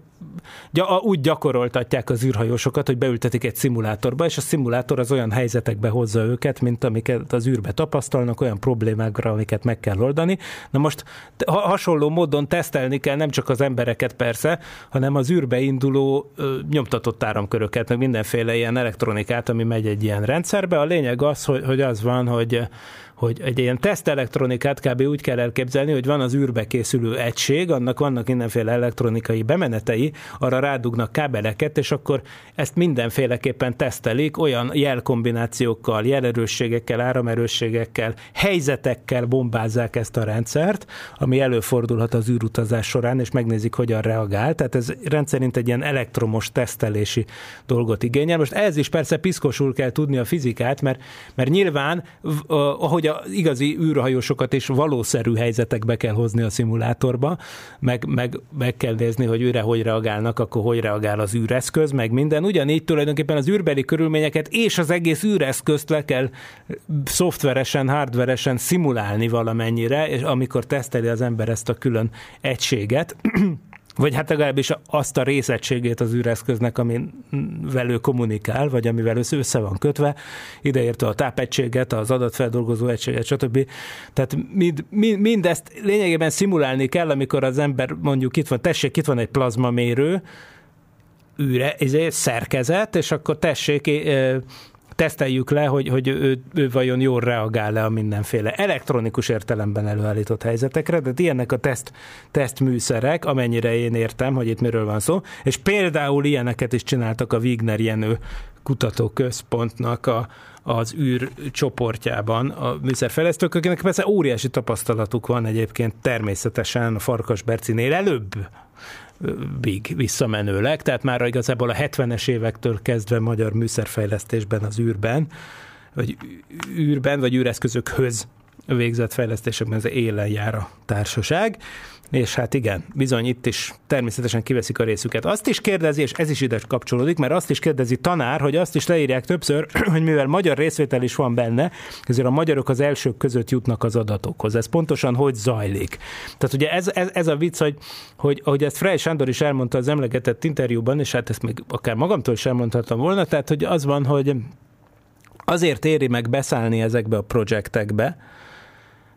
úgy gyakoroltatják az űrhajósokat, hogy beültetik egy szimulátorba, és a szimulátor az olyan helyzetekbe hozza őket, mint amiket az űrbe tapasztalnak, olyan problémákra, amiket meg kell oldani. Na most hasonló módon tesztelni kell nem csak az embereket persze, hanem az űrbe induló nyomtatott áramköröket, meg mindenféle ilyen elektronikát, ami megy egy ilyen rendszerbe. A lényeg az, hogy, hogy az van, hogy hogy egy ilyen tesztelektronikát kb. úgy kell elképzelni, hogy van az űrbe készülő egység, annak vannak mindenféle elektronikai bemenetei, arra rádugnak kábeleket, és akkor ezt mindenféleképpen tesztelik, olyan jelkombinációkkal, jelerősségekkel, áramerősségekkel, helyzetekkel bombázzák ezt a rendszert, ami előfordulhat az űrutazás során, és megnézik, hogyan reagál. Tehát ez rendszerint egy ilyen elektromos tesztelési dolgot igényel. Most ez is persze piszkosul kell tudni a fizikát, mert, mert nyilván, ahogy a igazi űrhajósokat is valószerű helyzetekbe kell hozni a szimulátorba, meg, meg, meg kell nézni, hogy őre hogy reagálnak, akkor hogy reagál az űreszköz, meg minden. Ugyanígy tulajdonképpen az űrbeli körülményeket és az egész űreszközt le kell szoftveresen, hardveresen szimulálni valamennyire, és amikor teszteli az ember ezt a külön egységet, vagy hát legalábbis azt a részegységét az űreszköznek, amivel ő kommunikál, vagy amivel össze van kötve, ideértve a tápegységet, az adatfeldolgozó egységet, stb. Tehát mind, mind, mindezt lényegében szimulálni kell, amikor az ember mondjuk itt van, tessék, itt van egy plazmamérő, űre, ez egy szerkezet, és akkor tessék teszteljük le, hogy, hogy ő, ő vajon jól reagál-e a mindenféle elektronikus értelemben előállított helyzetekre, de ilyenek a teszt, tesztműszerek, amennyire én értem, hogy itt miről van szó, és például ilyeneket is csináltak a Wigner Jenő kutatóközpontnak a, az űr csoportjában a műszerfejlesztők, akiknek persze óriási tapasztalatuk van egyébként természetesen a Farkas Bercinél előbb big visszamenőleg, tehát már igazából a 70-es évektől kezdve magyar műszerfejlesztésben az űrben, vagy űrben, vagy űreszközökhöz végzett fejlesztésekben ez élen jár a társaság, és hát igen, bizony itt is természetesen kiveszik a részüket. Azt is kérdezi, és ez is ide kapcsolódik, mert azt is kérdezi tanár, hogy azt is leírják többször, hogy mivel magyar részvétel is van benne, ezért a magyarok az elsők között jutnak az adatokhoz. Ez pontosan hogy zajlik? Tehát ugye ez, ez, ez a vicc, hogy, hogy ahogy ezt Frey Sándor is elmondta az emlegetett interjúban, és hát ezt még akár magamtól is elmondhattam volna, tehát hogy az van, hogy azért éri meg beszállni ezekbe a projektekbe,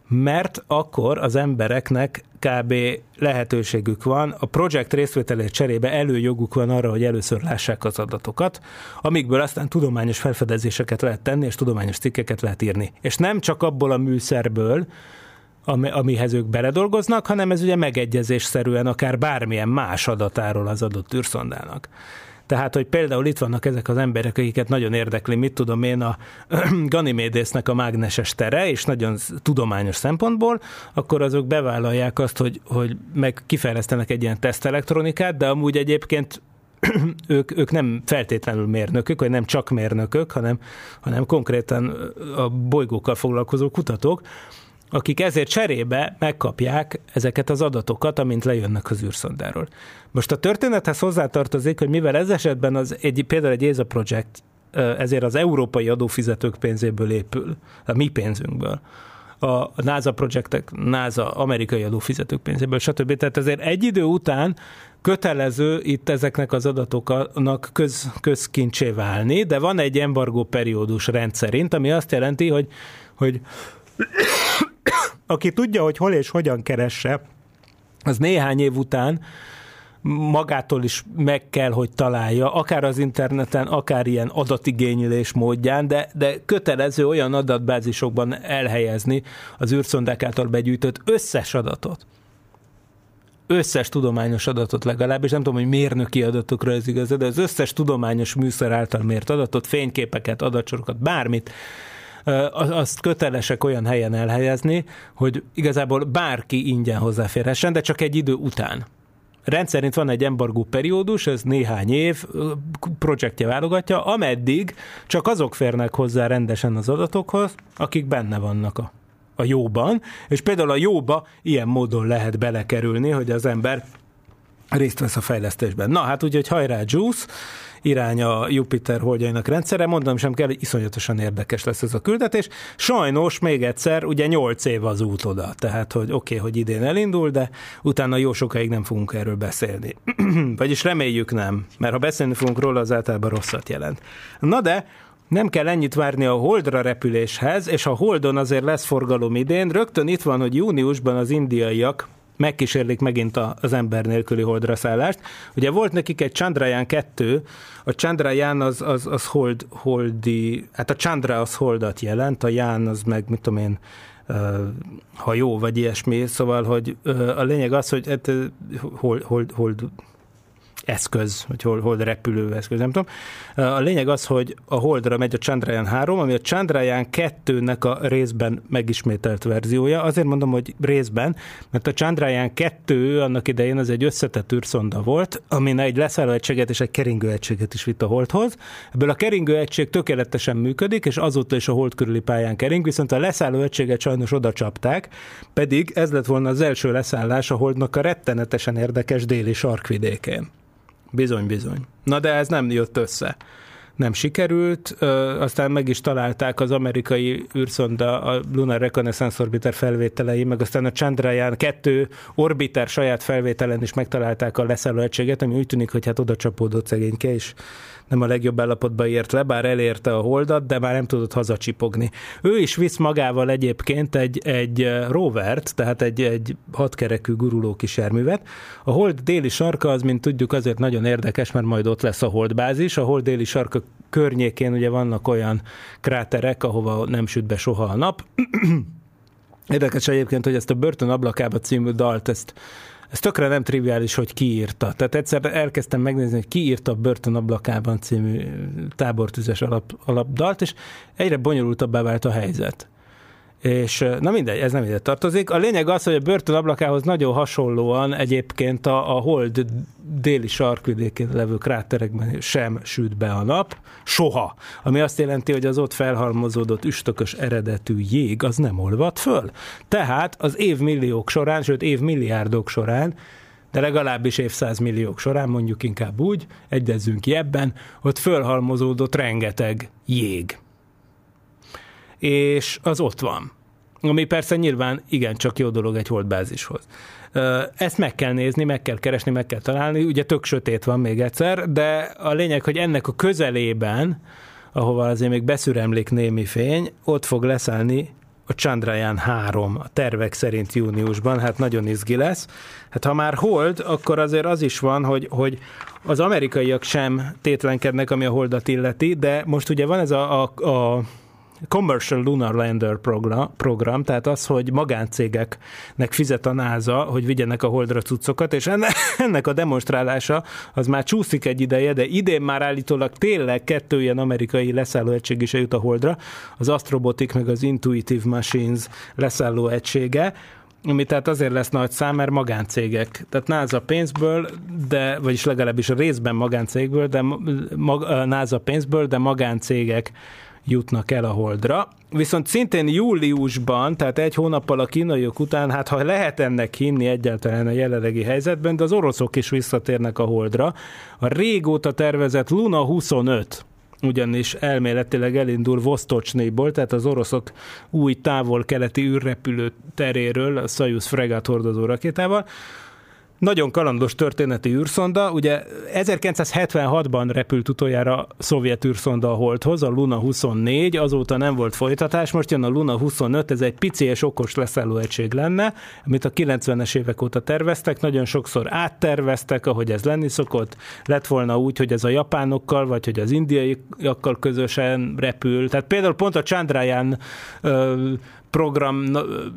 mert akkor az embereknek kb. lehetőségük van, a projekt részvételét cserébe előjoguk van arra, hogy először lássák az adatokat, amikből aztán tudományos felfedezéseket lehet tenni, és tudományos cikkeket lehet írni. És nem csak abból a műszerből, ami, amihez ők beledolgoznak, hanem ez ugye megegyezésszerűen akár bármilyen más adatáról az adott űrszondának. Tehát, hogy például itt vannak ezek az emberek, akiket nagyon érdekli, mit tudom én, a Ganymédésznek a mágneses tere, és nagyon tudományos szempontból, akkor azok bevállalják azt, hogy, hogy meg kifejlesztenek egy ilyen tesztelektronikát, de amúgy egyébként ők, ők nem feltétlenül mérnökök, vagy nem csak mérnökök, hanem, hanem konkrétan a bolygókkal foglalkozó kutatók, akik ezért cserébe megkapják ezeket az adatokat, amint lejönnek az űrszondáról. Most a történethez hozzátartozik, hogy mivel ez esetben az egy, például egy ESA projekt, ezért az európai adófizetők pénzéből épül, a mi pénzünkből, a NASA projektek, NASA amerikai adófizetők pénzéből, stb. Tehát ezért egy idő után kötelező itt ezeknek az adatoknak köz, közkincsé válni, de van egy embargó periódus rendszerint, ami azt jelenti, hogy, hogy aki tudja, hogy hol és hogyan keresse, az néhány év után magától is meg kell, hogy találja, akár az interneten, akár ilyen adatigénylés módján, de, de kötelező olyan adatbázisokban elhelyezni az űrszondák által begyűjtött összes adatot. Összes tudományos adatot legalábbis, nem tudom, hogy mérnöki adatokra ez igaz, de az összes tudományos műszer által mért adatot, fényképeket, adatsorokat, bármit azt kötelesek olyan helyen elhelyezni, hogy igazából bárki ingyen hozzáférhessen, de csak egy idő után. Rendszerint van egy embargó periódus, ez néhány év, projektje válogatja, ameddig csak azok férnek hozzá rendesen az adatokhoz, akik benne vannak a, a jóban, és például a jóba ilyen módon lehet belekerülni, hogy az ember részt vesz a fejlesztésben. Na hát úgyhogy hajrá Juice, irány a Jupiter holdjainak rendszere. Mondom sem kell, hogy iszonyatosan érdekes lesz ez a küldetés. Sajnos még egyszer, ugye 8 év az út oda, tehát hogy oké, okay, hogy idén elindul, de utána jó sokáig nem fogunk erről beszélni. Vagyis reméljük nem, mert ha beszélni fogunk róla, az általában rosszat jelent. Na de, nem kell ennyit várni a Holdra repüléshez, és a Holdon azért lesz forgalom idén. Rögtön itt van, hogy júniusban az indiaiak megkísérlik megint az ember nélküli holdra szállást. Ugye volt nekik egy Chandrayaan 2, a Chandrayaan az, az, az hold, holdi, hát a Chandra az holdat jelent, a Ján az meg, mit tudom én, ha jó, vagy ilyesmi, szóval, hogy a lényeg az, hogy hát, hold, hold, hold eszköz, vagy hol, hol repülő eszköz, nem tudom. A lényeg az, hogy a Holdra megy a Chandrayaan 3, ami a Chandrayaan 2-nek a részben megismételt verziója. Azért mondom, hogy részben, mert a Chandrayaan 2 annak idején az egy összetett űrszonda volt, ami egy leszálló egységet és egy keringő egységet is vitt a Holdhoz. Ebből a keringő egység tökéletesen működik, és azóta is a Hold körüli pályán kering, viszont a leszálló egységet sajnos oda csapták, pedig ez lett volna az első leszállás a Holdnak a rettenetesen érdekes déli sarkvidékén. Bizony, bizony. Na de ez nem jött össze. Nem sikerült, aztán meg is találták az amerikai űrszonda, a Lunar Reconnaissance Orbiter felvételei, meg aztán a Chandrayaan 2 orbiter saját felvételen is megtalálták a leszálló egységet, ami úgy tűnik, hogy hát oda csapódott szegényke, és nem a legjobb állapotba ért le, bár elérte a holdat, de már nem tudott hazacsipogni. Ő is visz magával egyébként egy, egy rovert, tehát egy, egy hatkerekű guruló kísérművet. A hold déli sarka az, mint tudjuk, azért nagyon érdekes, mert majd ott lesz a holdbázis. A hold déli sarka környékén ugye vannak olyan kráterek, ahova nem süt be soha a nap. Érdekes egyébként, hogy ezt a Börtön ablakába című dalt, ezt ez tökre nem triviális, hogy ki írta. Tehát egyszer elkezdtem megnézni, hogy ki írta a Börtön ablakában című tábortüzes alap, alapdalt, és egyre bonyolultabbá vált a helyzet. És na mindegy, ez nem ide tartozik. A lényeg az, hogy a börtön ablakához nagyon hasonlóan egyébként a, a hold déli sarkvidékén levő kráterekben sem süt be a nap, soha. Ami azt jelenti, hogy az ott felhalmozódott üstökös eredetű jég az nem olvad föl. Tehát az évmilliók során, sőt évmilliárdok során de legalábbis évszázmilliók során, mondjuk inkább úgy, egyezzünk ki ebben, ott fölhalmozódott rengeteg jég. És az ott van. Ami persze nyilván igencsak jó dolog egy holdbázishoz. Ezt meg kell nézni, meg kell keresni, meg kell találni. Ugye tök sötét van még egyszer, de a lényeg, hogy ennek a közelében, ahova azért még beszüremlik némi fény, ott fog leszállni a Chandrayaan 3 a tervek szerint júniusban, hát nagyon izgi lesz. Hát ha már hold, akkor azért az is van, hogy, hogy az amerikaiak sem tétlenkednek, ami a holdat illeti, de most ugye van ez a, a, a Commercial Lunar Lander program, tehát az, hogy magáncégeknek fizet a NASA, hogy vigyenek a holdra cuccokat, és ennek a demonstrálása az már csúszik egy ideje, de idén már állítólag tényleg kettő ilyen amerikai leszálló egység is jut a holdra, az Astrobotic meg az Intuitive Machines leszálló egysége, ami tehát azért lesz nagy szám, mert magáncégek, tehát NASA pénzből, de, vagyis legalábbis a részben magáncégből, de mag, NASA pénzből, de magáncégek jutnak el a Holdra. Viszont szintén júliusban, tehát egy hónappal a kínaiak után, hát ha lehet ennek hinni egyáltalán a jelenlegi helyzetben, de az oroszok is visszatérnek a Holdra. A régóta tervezett Luna 25 ugyanis elméletileg elindul Vostocsnéból, tehát az oroszok új távol-keleti űrrepülő teréről, a Soyuz fregát hordozó rakétával, nagyon kalandos történeti űrszonda, ugye 1976-ban repült utoljára szovjet űrszonda a Holdhoz, a Luna 24, azóta nem volt folytatás, most jön a Luna 25, ez egy pici és okos leszálló egység lenne, amit a 90-es évek óta terveztek, nagyon sokszor átterveztek, ahogy ez lenni szokott, lett volna úgy, hogy ez a japánokkal, vagy hogy az indiaiakkal közösen repül, tehát például pont a Chandrayaan program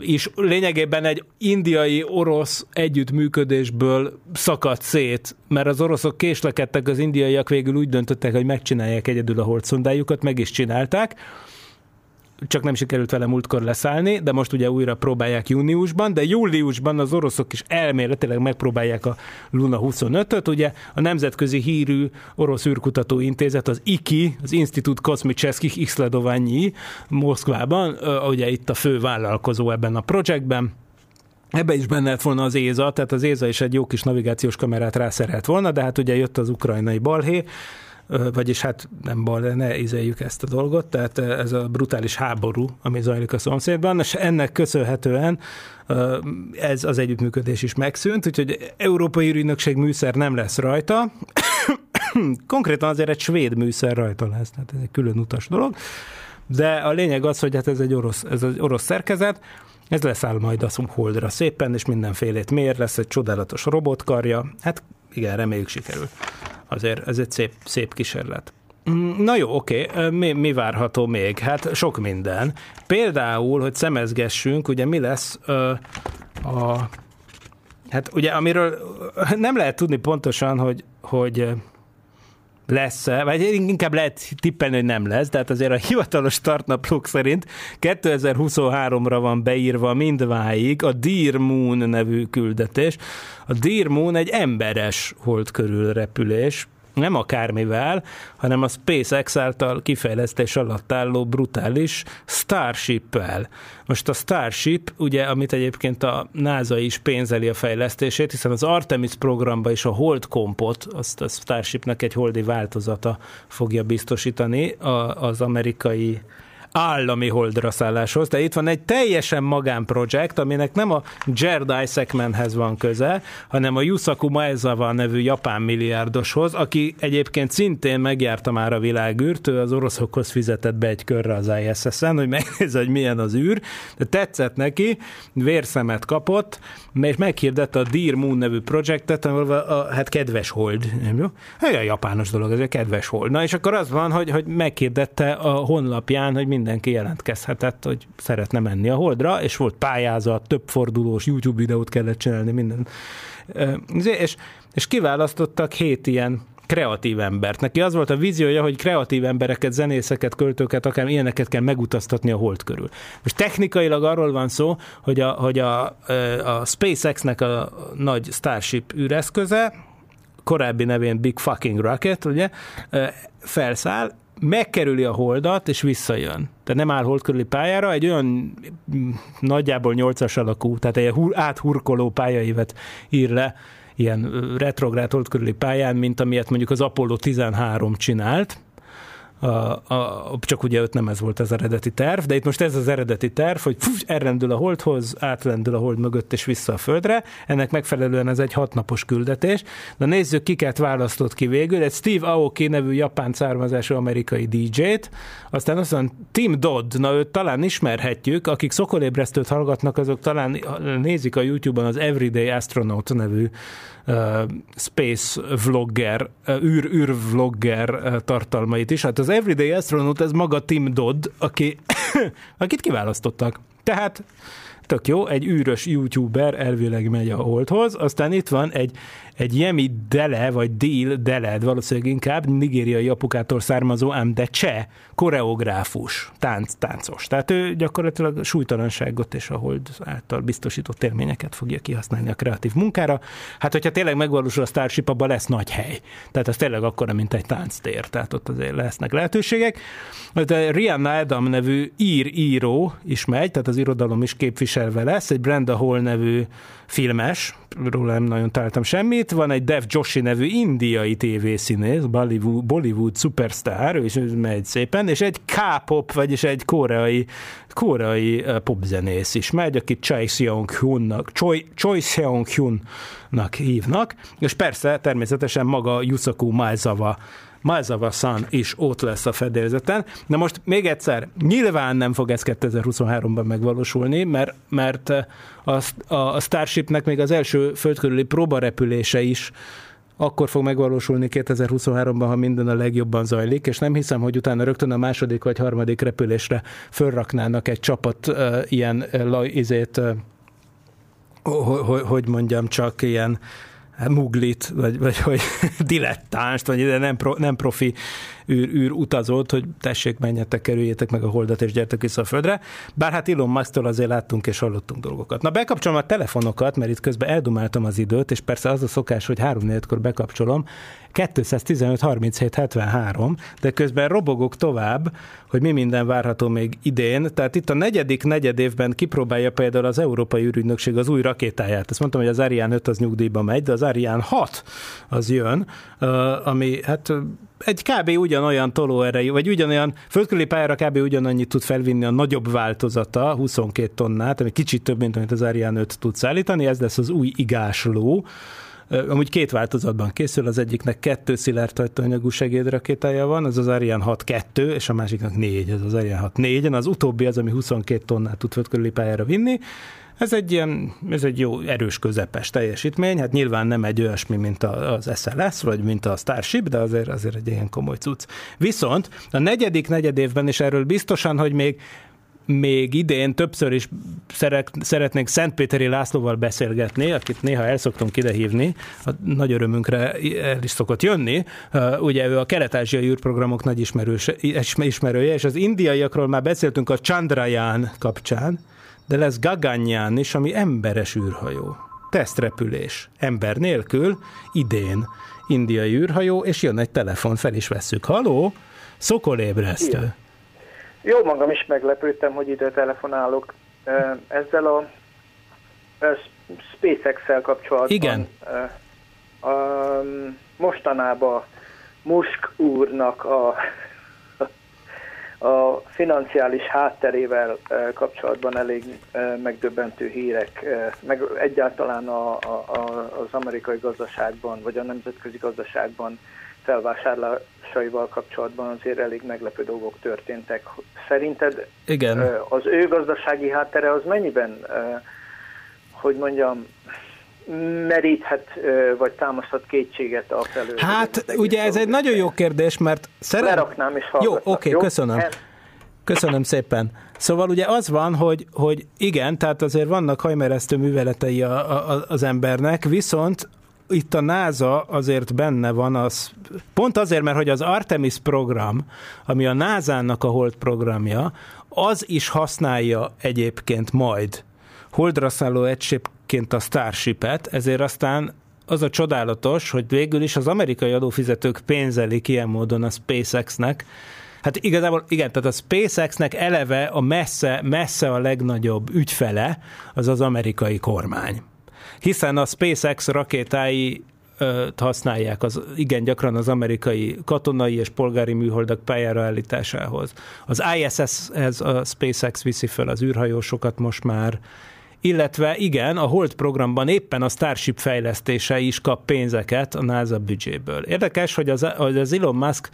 is lényegében egy indiai-orosz együttműködésből szakadt szét, mert az oroszok késlekedtek, az indiaiak végül úgy döntöttek, hogy megcsinálják egyedül a holdszondájukat, meg is csinálták, csak nem sikerült vele múltkor leszállni, de most ugye újra próbálják júniusban, de júliusban az oroszok is elméletileg megpróbálják a Luna 25-öt, ugye a nemzetközi hírű orosz űrkutató intézet, az IKI, az Institut Kosmicheskih Iszledoványi Moszkvában, ugye itt a fő vállalkozó ebben a projektben, Ebbe is benne lett volna az ÉZA, tehát az ÉZA is egy jó kis navigációs kamerát rászerelt volna, de hát ugye jött az ukrajnai balhé, vagyis hát nem bal, de ne ízeljük ezt a dolgot, tehát ez a brutális háború, ami zajlik a szomszédban, és ennek köszönhetően ez az együttműködés is megszűnt, úgyhogy Európai Ügynökség műszer nem lesz rajta, konkrétan azért egy svéd műszer rajta lesz, tehát ez egy külön utas dolog, de a lényeg az, hogy hát ez egy orosz, ez egy orosz szerkezet, ez leszáll majd a holdra szépen, és mindenfélét mér, lesz egy csodálatos robotkarja. Hát igen, reméljük sikerül. Azért ez egy szép, szép kísérlet. Mm, na jó, oké, mi, mi várható még? Hát sok minden. Például, hogy szemezgessünk, ugye mi lesz ö, a... Hát ugye, amiről nem lehet tudni pontosan, hogy, hogy lesz-e, vagy inkább lehet tippelni, hogy nem lesz, tehát azért a hivatalos startnaplók szerint 2023-ra van beírva mindváig a Dear Moon nevű küldetés. A Dear Moon egy emberes hold körül repülés, nem akármivel, hanem a SpaceX által kifejlesztés alatt álló brutális Starship-el. Most a Starship, ugye, amit egyébként a NASA is pénzeli a fejlesztését, hiszen az Artemis programba is a Hold Compot, azt a Starshipnek egy holdi változata fogja biztosítani az amerikai állami holdra szálláshoz. De itt van egy teljesen magánprojekt, aminek nem a Jared Isaacmanhez van köze, hanem a Yusaku Maezawa nevű japán milliárdoshoz, aki egyébként szintén megjárta már a világűrt, ő az oroszokhoz fizetett be egy körre az ISS-en, hogy megnézze, hogy milyen az űr, de tetszett neki, vérszemet kapott, és meghirdette a Dear Moon nevű projektet, ahol a, a, hát kedves hold, nem jó? A japános dolog, ez a kedves hold. Na és akkor az van, hogy, hogy meghirdette a honlapján, hogy mindenki jelentkezhetett, hogy szeretne menni a holdra, és volt pályázat, több fordulós YouTube videót kellett csinálni, minden. És, és kiválasztottak hét ilyen kreatív embert. Neki az volt a víziója, hogy kreatív embereket, zenészeket, költőket, akár ilyeneket kell megutaztatni a hold körül. Most technikailag arról van szó, hogy a, hogy a, a SpaceX-nek a nagy Starship űreszköze, korábbi nevén Big Fucking Rocket, ugye, felszáll, megkerüli a holdat, és visszajön. Tehát nem áll hold körüli pályára, egy olyan mm, nagyjából nyolcas alakú, tehát egy áthurkoló pályaévet ír le, ilyen retrográd hold körüli pályán, mint amilyet mondjuk az Apollo 13 csinált, a, a, csak ugye ott nem ez volt az eredeti terv, de itt most ez az eredeti terv, hogy fuf, elrendül a holdhoz, átrendül a hold mögött és vissza a földre, ennek megfelelően ez egy hatnapos küldetés. De nézzük, kiket választott ki végül. Egy Steve Aoki nevű japán származású amerikai DJ-t, aztán aztán Tim Dodd, na őt talán ismerhetjük, akik szokolébresztőt hallgatnak, azok talán nézik a YouTube-on az Everyday Astronaut nevű uh, space vlogger, uh, űr, űr vlogger uh, tartalmait is. Hát az Everyday Astronaut, ez maga Tim Dodd, aki, akit kiválasztottak. Tehát tök jó, egy űrös youtuber elvileg megy a holdhoz, aztán itt van egy egy Jemi Dele, vagy Deal Deled, valószínűleg inkább nigériai apukától származó, ám de cseh koreográfus, tánc, táncos. Tehát ő gyakorlatilag súlytalanságot és a hold által biztosított élményeket fogja kihasználni a kreatív munkára. Hát, hogyha tényleg megvalósul a Starship, abban lesz nagy hely. Tehát ez tényleg akkora, mint egy tánctér, tehát ott azért lesznek lehetőségek. De Rihanna Adam nevű ír-író is megy, tehát az irodalom is képviselve lesz, egy Brenda Hall nevű filmes, róla nem nagyon találtam semmit. Van egy Dev Joshi nevű indiai tévészínész, Bollywood, Bollywood superstar, és megy szépen, és egy K-pop, vagyis egy koreai, koreai popzenész is megy, akit Choi Seong-hyunnak, Choi, Choi Seong-hyunnak hívnak, és persze természetesen maga Yusaku Maezawa Malzava-san is ott lesz a fedélzeten. Na most még egyszer, nyilván nem fog ez 2023-ban megvalósulni, mert, mert a, a Starshipnek még az első földkörüli próbarepülése is akkor fog megvalósulni 2023-ban, ha minden a legjobban zajlik, és nem hiszem, hogy utána rögtön a második vagy harmadik repülésre fölraknának egy csapat uh, ilyen uh, izét, uh, hogy, hogy mondjam, csak ilyen muglit, vagy, vagy hogy dilettánst, vagy nem, pro, nem profi űr, űr utazót, hogy tessék, menjetek, kerüljétek meg a holdat, és gyertek vissza a földre. Bár hát Elon musk azért láttunk és hallottunk dolgokat. Na, bekapcsolom a telefonokat, mert itt közben eldumáltam az időt, és persze az a szokás, hogy 3 kor bekapcsolom, 215 37 73, de közben robogok tovább, hogy mi minden várható még idén. Tehát itt a negyedik negyed évben kipróbálja például az Európai űrügynökség az új rakétáját. Ezt mondtam, hogy az Ariane 5 az nyugdíjba megy, de az Ariane 6 az jön, ami hát egy kb. ugyanolyan tolóerejű, vagy ugyanolyan földkörüli pályára kb. ugyanannyit tud felvinni a nagyobb változata, 22 tonnát, ami kicsit több, mint amit az Ariane 5 tud szállítani, ez lesz az új igásló, Amúgy két változatban készül, az egyiknek kettő szilárd tajtóanyagú segédrakétája van, az az Ariane 6 2, és a másiknak négy, ez az Ariane 6 4 az utóbbi az, ami 22 tonnát tud földkörüli pályára vinni, ez egy ilyen, ez egy jó erős közepes teljesítmény, hát nyilván nem egy olyasmi, mint az SLS, vagy mint a Starship, de azért, azért egy ilyen komoly cucc. Viszont a negyedik negyed évben, és erről biztosan, hogy még még idén többször is szeretnénk Szentpéteri Lászlóval beszélgetni, akit néha el szoktunk idehívni, a nagy örömünkre el is szokott jönni. Ugye ő a kelet-ázsiai űrprogramok nagy ismerője, és az indiaiakról már beszéltünk a Chandrayaan kapcsán, de lesz Gaganyán is, ami emberes űrhajó. Tesztrepülés. Ember nélkül, idén. Indiai űrhajó, és jön egy telefon, fel is vesszük. Haló? Szokolébresztő. Igen. Jó, magam is meglepődtem, hogy ide telefonálok. Ezzel a SpaceX-el kapcsolatban. Igen. Mostanában Musk úrnak a a financiális hátterével kapcsolatban elég megdöbbentő hírek, meg egyáltalán a, a, az amerikai gazdaságban, vagy a nemzetközi gazdaságban felvásárlásaival kapcsolatban azért elég meglepő dolgok történtek. Szerinted Igen. az ő gazdasági háttere az mennyiben, hogy mondjam, meríthet, vagy támaszhat kétséget a felől? Hát, ugye ez egy nagyon jó kérdés, mert szeret... Leraknám is Jó, oké, okay, köszönöm. Köszönöm szépen. Szóval ugye az van, hogy, hogy igen, tehát azért vannak hajmeresztő műveletei a, a, az embernek, viszont itt a NASA azért benne van az, pont azért, mert hogy az Artemis program, ami a NASA-nak a Hold programja, az is használja egyébként majd holdra szálló egységként a Starship-et, ezért aztán az a csodálatos, hogy végül is az amerikai adófizetők pénzelik ilyen módon a SpaceX-nek, Hát igazából igen, tehát a SpaceX-nek eleve a messze, messze a legnagyobb ügyfele az az amerikai kormány. Hiszen a SpaceX rakétái használják az, igen gyakran az amerikai katonai és polgári műholdak pályára állításához. Az ISS-hez a SpaceX viszi fel az űrhajósokat most már, illetve igen, a Hold programban éppen a Starship fejlesztése is kap pénzeket a NASA büdzséből. Érdekes, hogy az, hogy az Elon Musk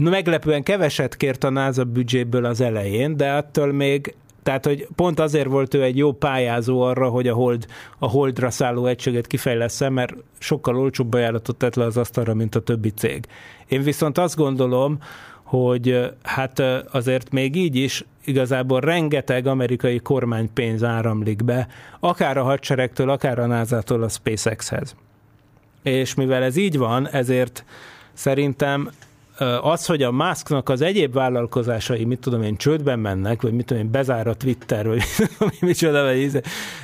meglepően keveset kért a NASA büdzséből az elején, de attól még tehát, hogy pont azért volt ő egy jó pályázó arra, hogy a, hold, a holdra szálló egységet kifejlesz mert sokkal olcsóbb ajánlatot tett le az asztalra, mint a többi cég. Én viszont azt gondolom, hogy hát azért még így is igazából rengeteg amerikai kormánypénz áramlik be, akár a hadseregtől, akár a NASA-tól a SpaceX-hez. És mivel ez így van, ezért szerintem az, hogy a Musknak az egyéb vállalkozásai, mit tudom én, csődben mennek, vagy mit tudom én, bezár a Twitter, vagy micsoda, vagy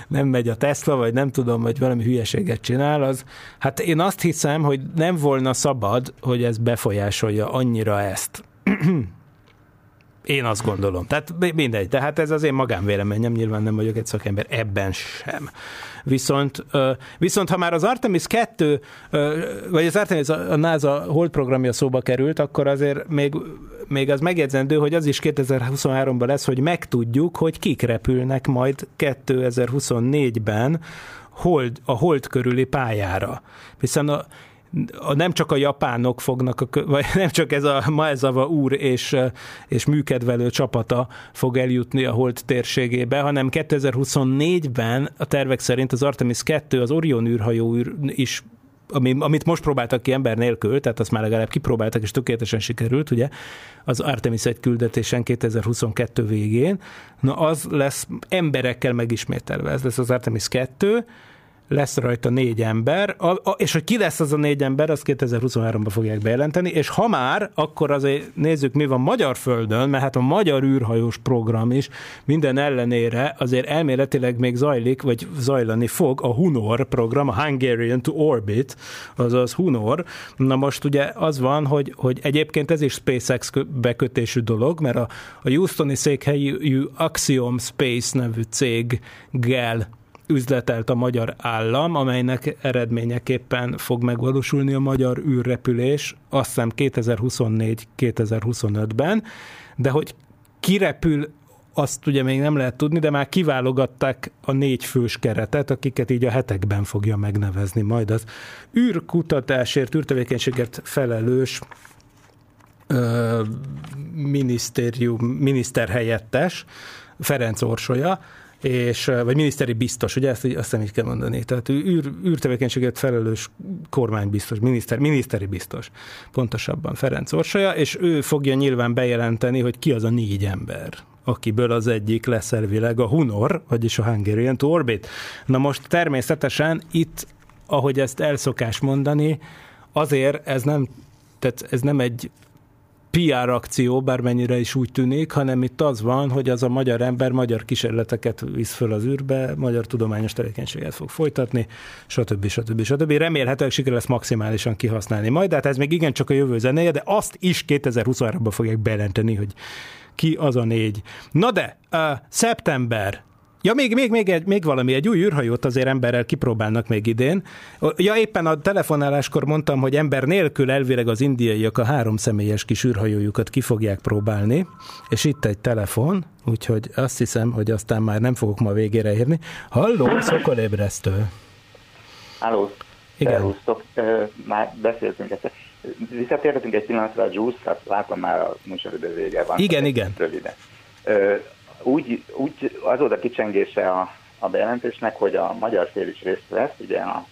nem megy a Tesla, vagy nem tudom, vagy valami hülyeséget csinál, az, hát én azt hiszem, hogy nem volna szabad, hogy ez befolyásolja annyira ezt. Én azt gondolom. Tehát mindegy. Tehát ez az én magánvéleményem, nyilván nem vagyok egy szakember ebben sem. Viszont, viszont ha már az Artemis 2, vagy az Artemis a NASA Hold programja szóba került, akkor azért még, még az megjegyzendő, hogy az is 2023-ban lesz, hogy megtudjuk, hogy kik repülnek majd 2024-ben hold, a hold körüli pályára. Hiszen a, a, nem csak a japánok fognak, vagy nem csak ez a Maezava úr és, és műkedvelő csapata fog eljutni a hold térségébe, hanem 2024-ben a tervek szerint az Artemis 2, az Orion űrhajó űr is ami, amit most próbáltak ki ember nélkül, tehát azt már legalább kipróbáltak, és tökéletesen sikerült, ugye, az Artemis egy küldetésen 2022 végén, na az lesz emberekkel megismételve, ez lesz az Artemis 2, lesz rajta négy ember, a, a, és hogy ki lesz az a négy ember, azt 2023-ban fogják bejelenteni, és ha már, akkor azért nézzük, mi van magyar földön, mert hát a magyar űrhajós program is minden ellenére azért elméletileg még zajlik, vagy zajlani fog a Hunor program, a Hungarian to Orbit, azaz Hunor. Na most ugye az van, hogy, hogy egyébként ez is SpaceX bekötésű dolog, mert a, a Houstoni székhelyű Axiom Space nevű céggel üzletelt a magyar állam, amelynek eredményeképpen fog megvalósulni a magyar űrrepülés, azt hiszem 2024-2025-ben, de hogy kirepül azt ugye még nem lehet tudni, de már kiválogatták a négy fős keretet, akiket így a hetekben fogja megnevezni majd az űrkutatásért, űrtevékenységet felelős ö, minisztérium, miniszterhelyettes, Ferenc Orsolya, és, vagy miniszteri biztos, ugye ezt azt hiszem így kell mondani. Tehát űr, űrtevékenységet felelős kormánybiztos, miniszter, miniszteri biztos, pontosabban Ferenc Orsolya, és ő fogja nyilván bejelenteni, hogy ki az a négy ember, akiből az egyik lesz elvileg a Hunor, vagyis a Hungarian to Orbit. Na most természetesen itt, ahogy ezt elszokás mondani, azért ez nem, tehát ez nem egy PR akció, bármennyire is úgy tűnik, hanem itt az van, hogy az a magyar ember magyar kísérleteket visz föl az űrbe, magyar tudományos tevékenységet fog folytatni, stb. stb. stb. Remélhetőleg siker lesz maximálisan kihasználni majd, de hát ez még igen csak a jövő zenéje, de azt is 2023-ban fogják bejelenteni, hogy ki az a négy. Na de, uh, szeptember, Ja, még, még, még, egy, még valami, egy új űrhajót azért emberrel kipróbálnak még idén. Ja, éppen a telefonáláskor mondtam, hogy ember nélkül elvileg az indiaiak a három személyes kis űrhajójukat ki fogják próbálni, és itt egy telefon, úgyhogy azt hiszem, hogy aztán már nem fogok ma végére érni. Halló, szokolébresztő. Halló, Igen. Már beszéltünk ezt. Visszatérhetünk egy pillanatra a Juice-t, látom már a műsoridő vége van. Igen, igen. Röviden. Úgy, úgy az volt a kicsengése a, a bejelentésnek, hogy a magyar fél is részt vesz, ugye a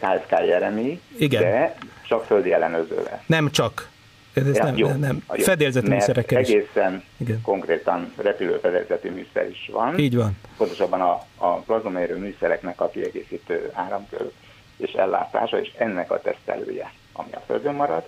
KSK Jeremi, Igen. de csak földi ellenőrzővel. Nem csak. Ez Ja, nem, jó. nem. Jó. Fedélzeti műszerekkel is. egészen Igen. konkrétan repülőfedélzeti műszer is van. Így van. Pontosabban a, a plazmamérő műszereknek a kiegészítő áramkör és ellátása, és ennek a tesztelője, ami a Földön marad.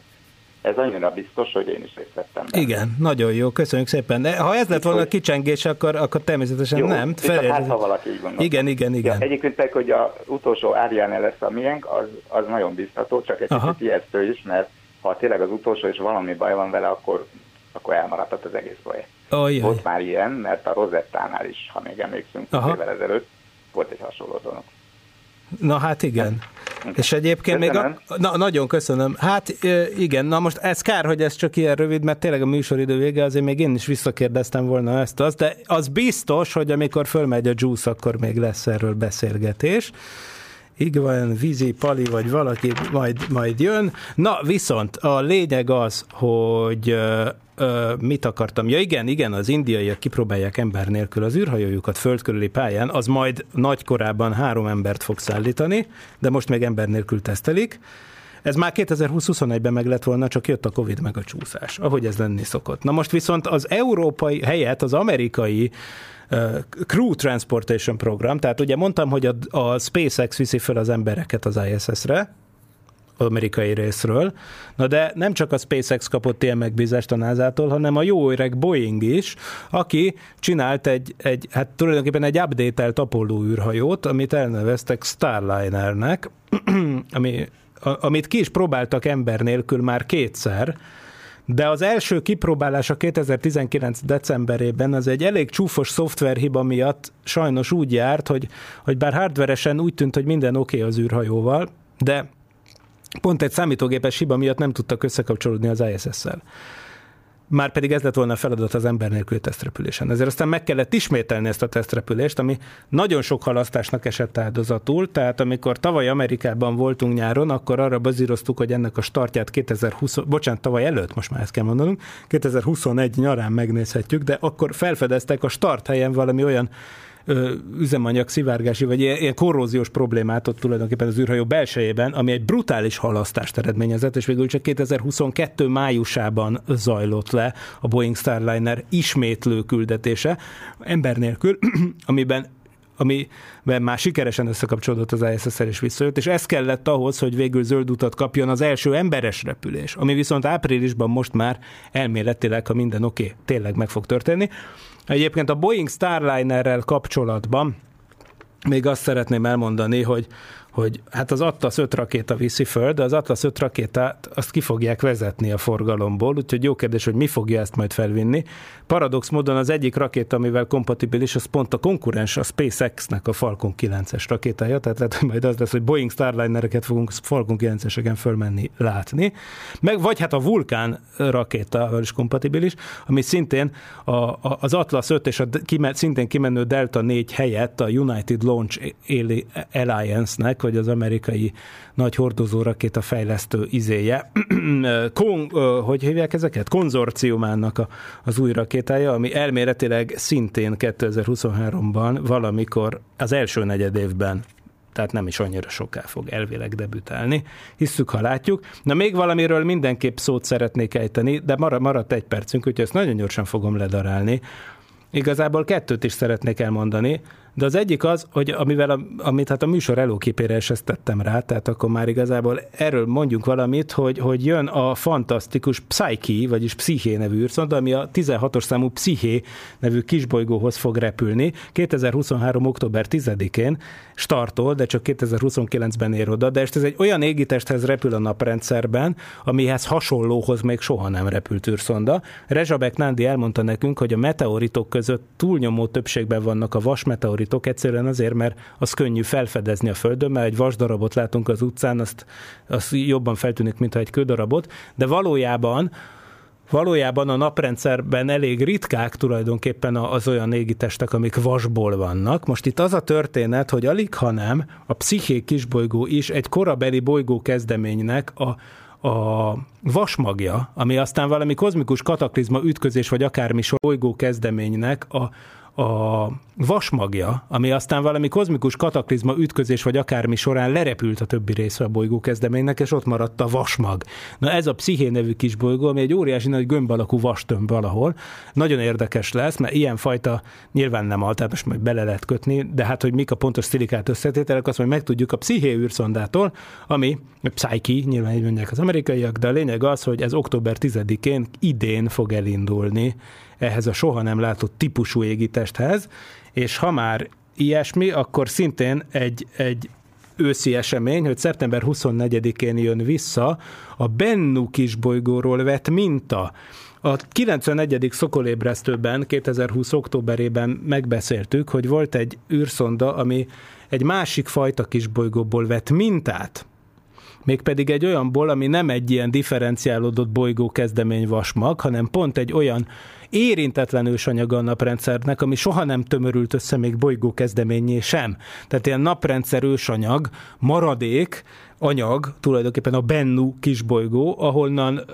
Ez annyira biztos, hogy én is részt vettem benne. Igen, nagyon jó, köszönjük szépen. De ha ez lett volna a kicsengés, akkor, akkor természetesen Jó, nem. viszont hát, ha valaki így gondolja. Igen, igen, igen. Ja, egyébként hogy a utolsó Ariane lesz a miénk, az, az nagyon biztató, csak egy Aha. kicsit ijesztő is, mert ha tényleg az utolsó és valami baj van vele, akkor, akkor elmaradhat az egész projekt. Ajaj. Volt már ilyen, mert a Rosettánál is, ha még emlékszünk, Aha. Évvel ezelőtt, volt egy hasonló dolog. Na hát igen. És egyébként még... A, Köszönöm. na, nagyon köszönöm. Hát igen, na most ez kár, hogy ez csak ilyen rövid, mert tényleg a műsoridő vége, azért még én is visszakérdeztem volna ezt azt, de az biztos, hogy amikor fölmegy a juice, akkor még lesz erről beszélgetés. Igen, vízi, pali, vagy valaki majd, majd jön. Na, viszont a lényeg az, hogy mit akartam. Ja igen, igen, az indiaiak kipróbálják ember nélkül az űrhajójukat föld körüli pályán, az majd nagykorában három embert fog szállítani, de most még ember nélkül tesztelik. Ez már 2020-21-ben meg lett volna, csak jött a Covid meg a csúszás, ahogy ez lenni szokott. Na most viszont az európai helyet az amerikai Crew Transportation Program, tehát ugye mondtam, hogy a, a SpaceX viszi fel az embereket az ISS-re, amerikai részről. Na de nem csak a SpaceX kapott ilyen megbízást a NASA-tól, hanem a jó öreg Boeing is, aki csinált egy, egy hát tulajdonképpen egy update-elt Apollo űrhajót, amit elneveztek Starlinernek, ami, a, amit ki is próbáltak ember nélkül már kétszer, de az első kipróbálása 2019. decemberében az egy elég csúfos szoftverhiba miatt sajnos úgy járt, hogy, hogy bár hardveresen úgy tűnt, hogy minden oké okay az űrhajóval, de pont egy számítógépes hiba miatt nem tudtak összekapcsolódni az ISS-szel. Már pedig ez lett volna a feladat az ember nélkül tesztrepülésen. Ezért aztán meg kellett ismételni ezt a tesztrepülést, ami nagyon sok halasztásnak esett áldozatul, tehát amikor tavaly Amerikában voltunk nyáron, akkor arra bazíroztuk, hogy ennek a startját 2020, bocsánat, tavaly előtt, most már ezt kell mondanunk, 2021 nyarán megnézhetjük, de akkor felfedeztek a start helyen valami olyan üzemanyag szivárgási, vagy ilyen, ilyen korróziós problémát ott tulajdonképpen az űrhajó belsejében, ami egy brutális halasztást eredményezett, és végül csak 2022 májusában zajlott le a Boeing Starliner ismétlő küldetése, ember nélkül, amiben amiben már sikeresen összekapcsolódott az ISS-szel és visszajött, és ez kellett ahhoz, hogy végül zöld utat kapjon az első emberes repülés, ami viszont áprilisban most már elméletileg, ha minden oké, okay, tényleg meg fog történni. Egyébként a Boeing Starlinerrel kapcsolatban még azt szeretném elmondani, hogy, hogy hát az Atlas 5 rakéta viszi föl, de az Atlas 5 rakétát azt ki fogják vezetni a forgalomból, úgyhogy jó kérdés, hogy mi fogja ezt majd felvinni. Paradox módon az egyik rakéta, amivel kompatibilis, az pont a konkurens, a SpaceX-nek a Falcon 9-es rakétája, tehát lehet, hogy majd az lesz, hogy Boeing Starlinereket fogunk Falcon 9-eseken fölmenni látni. Meg vagy hát a Vulkán rakéta is kompatibilis, ami szintén a, a, az Atlas 5 és a kime, szintén kimenő Delta 4 helyett a United Launch Alliance-nek, vagy az amerikai nagy hordozó rakéta fejlesztő izéje, Kon, hogy hívják ezeket? Konzorciumának a, az új rakétája, ami elméletileg szintén 2023-ban valamikor az első negyed évben tehát nem is annyira soká fog elvileg debütálni. Hisszük, ha látjuk. Na még valamiről mindenképp szót szeretnék ejteni, de maradt egy percünk, úgyhogy ezt nagyon gyorsan fogom ledarálni. Igazából kettőt is szeretnék elmondani. De az egyik az, hogy amivel a, amit hát a műsor előképére is tettem rá, tehát akkor már igazából erről mondjunk valamit, hogy, hogy jön a fantasztikus Psyche, vagyis Psyché nevű űrszonda, ami a 16-os számú Psyché nevű kisbolygóhoz fog repülni. 2023. október 10-én startol, de csak 2029-ben ér oda, de ez egy olyan égitesthez repül a naprendszerben, amihez hasonlóhoz még soha nem repült űrszonda. Rezsabek Nándi elmondta nekünk, hogy a meteoritok között túlnyomó többségben vannak a vasmeteoritok, meteoritok, egyszerűen azért, mert az könnyű felfedezni a Földön, mert egy vasdarabot látunk az utcán, azt, azt jobban feltűnik, mint egy kődarabot, de valójában valójában a naprendszerben elég ritkák tulajdonképpen az olyan égitestek, amik vasból vannak. Most itt az a történet, hogy alig, ha nem, a psziché kisbolygó is egy korabeli bolygó kezdeménynek a, a vasmagja, ami aztán valami kozmikus kataklizma, ütközés vagy akármi bolygó kezdeménynek a, a vasmagja, ami aztán valami kozmikus kataklizma, ütközés vagy akármi során lerepült a többi részre a bolygó kezdeménynek, és ott maradt a vasmag. Na ez a Psziché nevű kis bolygó, ami egy óriási nagy gömb alakú vastömb valahol. Nagyon érdekes lesz, mert ilyen fajta nyilván nem alt, most majd bele lehet kötni, de hát, hogy mik a pontos szilikát összetételek, azt majd megtudjuk a Psziché űrszondától, ami Psyche, nyilván így mondják az amerikaiak, de a lényeg az, hogy ez október 10-én idén fog elindulni ehhez a soha nem látott típusú égitesthez, és ha már ilyesmi, akkor szintén egy, egy őszi esemény, hogy szeptember 24-én jön vissza a Bennu kisbolygóról vett minta. A 94. szokolébresztőben 2020. októberében megbeszéltük, hogy volt egy űrszonda, ami egy másik fajta kisbolygóból vett mintát, mégpedig egy olyanból, ami nem egy ilyen differenciálódott bolygó kezdemény vasmag, hanem pont egy olyan érintetlen ősanyag a naprendszernek, ami soha nem tömörült össze még bolygó kezdeményé sem. Tehát ilyen naprendszer ősanyag, maradék, anyag, tulajdonképpen a Bennu kisbolygó, ahonnan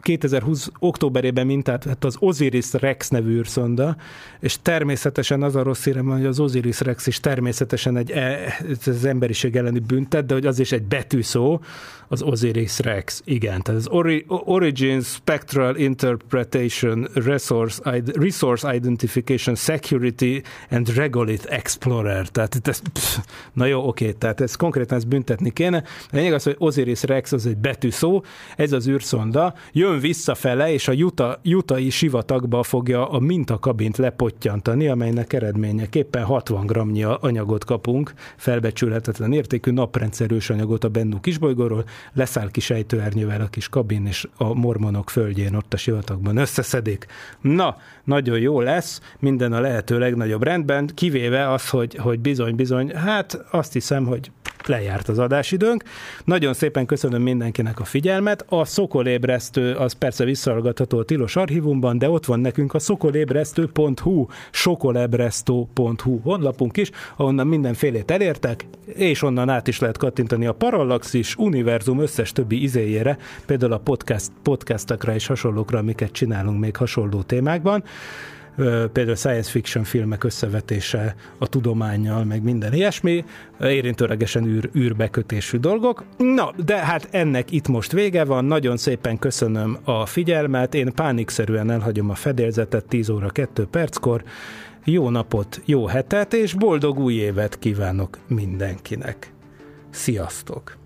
2020 októberében mintát vett az Osiris Rex nevű űrszonda, és természetesen az a rossz hírem, hogy az Osiris Rex is természetesen egy e, az emberiség elleni büntet, de hogy az is egy betűszó, az Osiris Rex, igen. Tehát az Ori- Origin Spectral Interpretation Resource, Resource Identification Security and Regolith Explorer. Tehát ez, pff, na jó, oké, tehát ez konkrétan ezt büntetni kéne. A lényeg az, hogy Osiris Rex az egy betűszó, ez az űrszonda, jön visszafele, és a Juta, jutai sivatagba fogja a mintakabint lepottyantani, amelynek eredményeképpen 60 gramnyi anyagot kapunk, felbecsülhetetlen értékű naprendszerűs anyagot a Bennu kisbolygóról, leszáll kis ejtőernyővel a kis kabin, és a mormonok földjén ott a sivatagban összeszedik. Na, nagyon jó lesz, minden a lehető legnagyobb rendben, kivéve az, hogy, hogy bizony, bizony, hát azt hiszem, hogy lejárt az adásidőnk. Nagyon szépen köszönöm mindenkinek a figyelmet. A Szokolébresztő az persze visszahallgatható a Tilos archívumban, de ott van nekünk a szokolébresztő.hu, sokolebresztó.hu honlapunk is, ahonnan mindenfélét elértek, és onnan át is lehet kattintani a Parallaxis univerzum összes többi izéjére, például a podcast, podcastakra és hasonlókra, amiket csinálunk még hasonló témákban például science fiction filmek összevetése a tudományjal, meg minden ilyesmi, érintőlegesen űr, űrbekötésű dolgok. Na, de hát ennek itt most vége van, nagyon szépen köszönöm a figyelmet, én pánikszerűen elhagyom a fedélzetet 10 óra 2 perckor, jó napot, jó hetet, és boldog új évet kívánok mindenkinek. Sziasztok!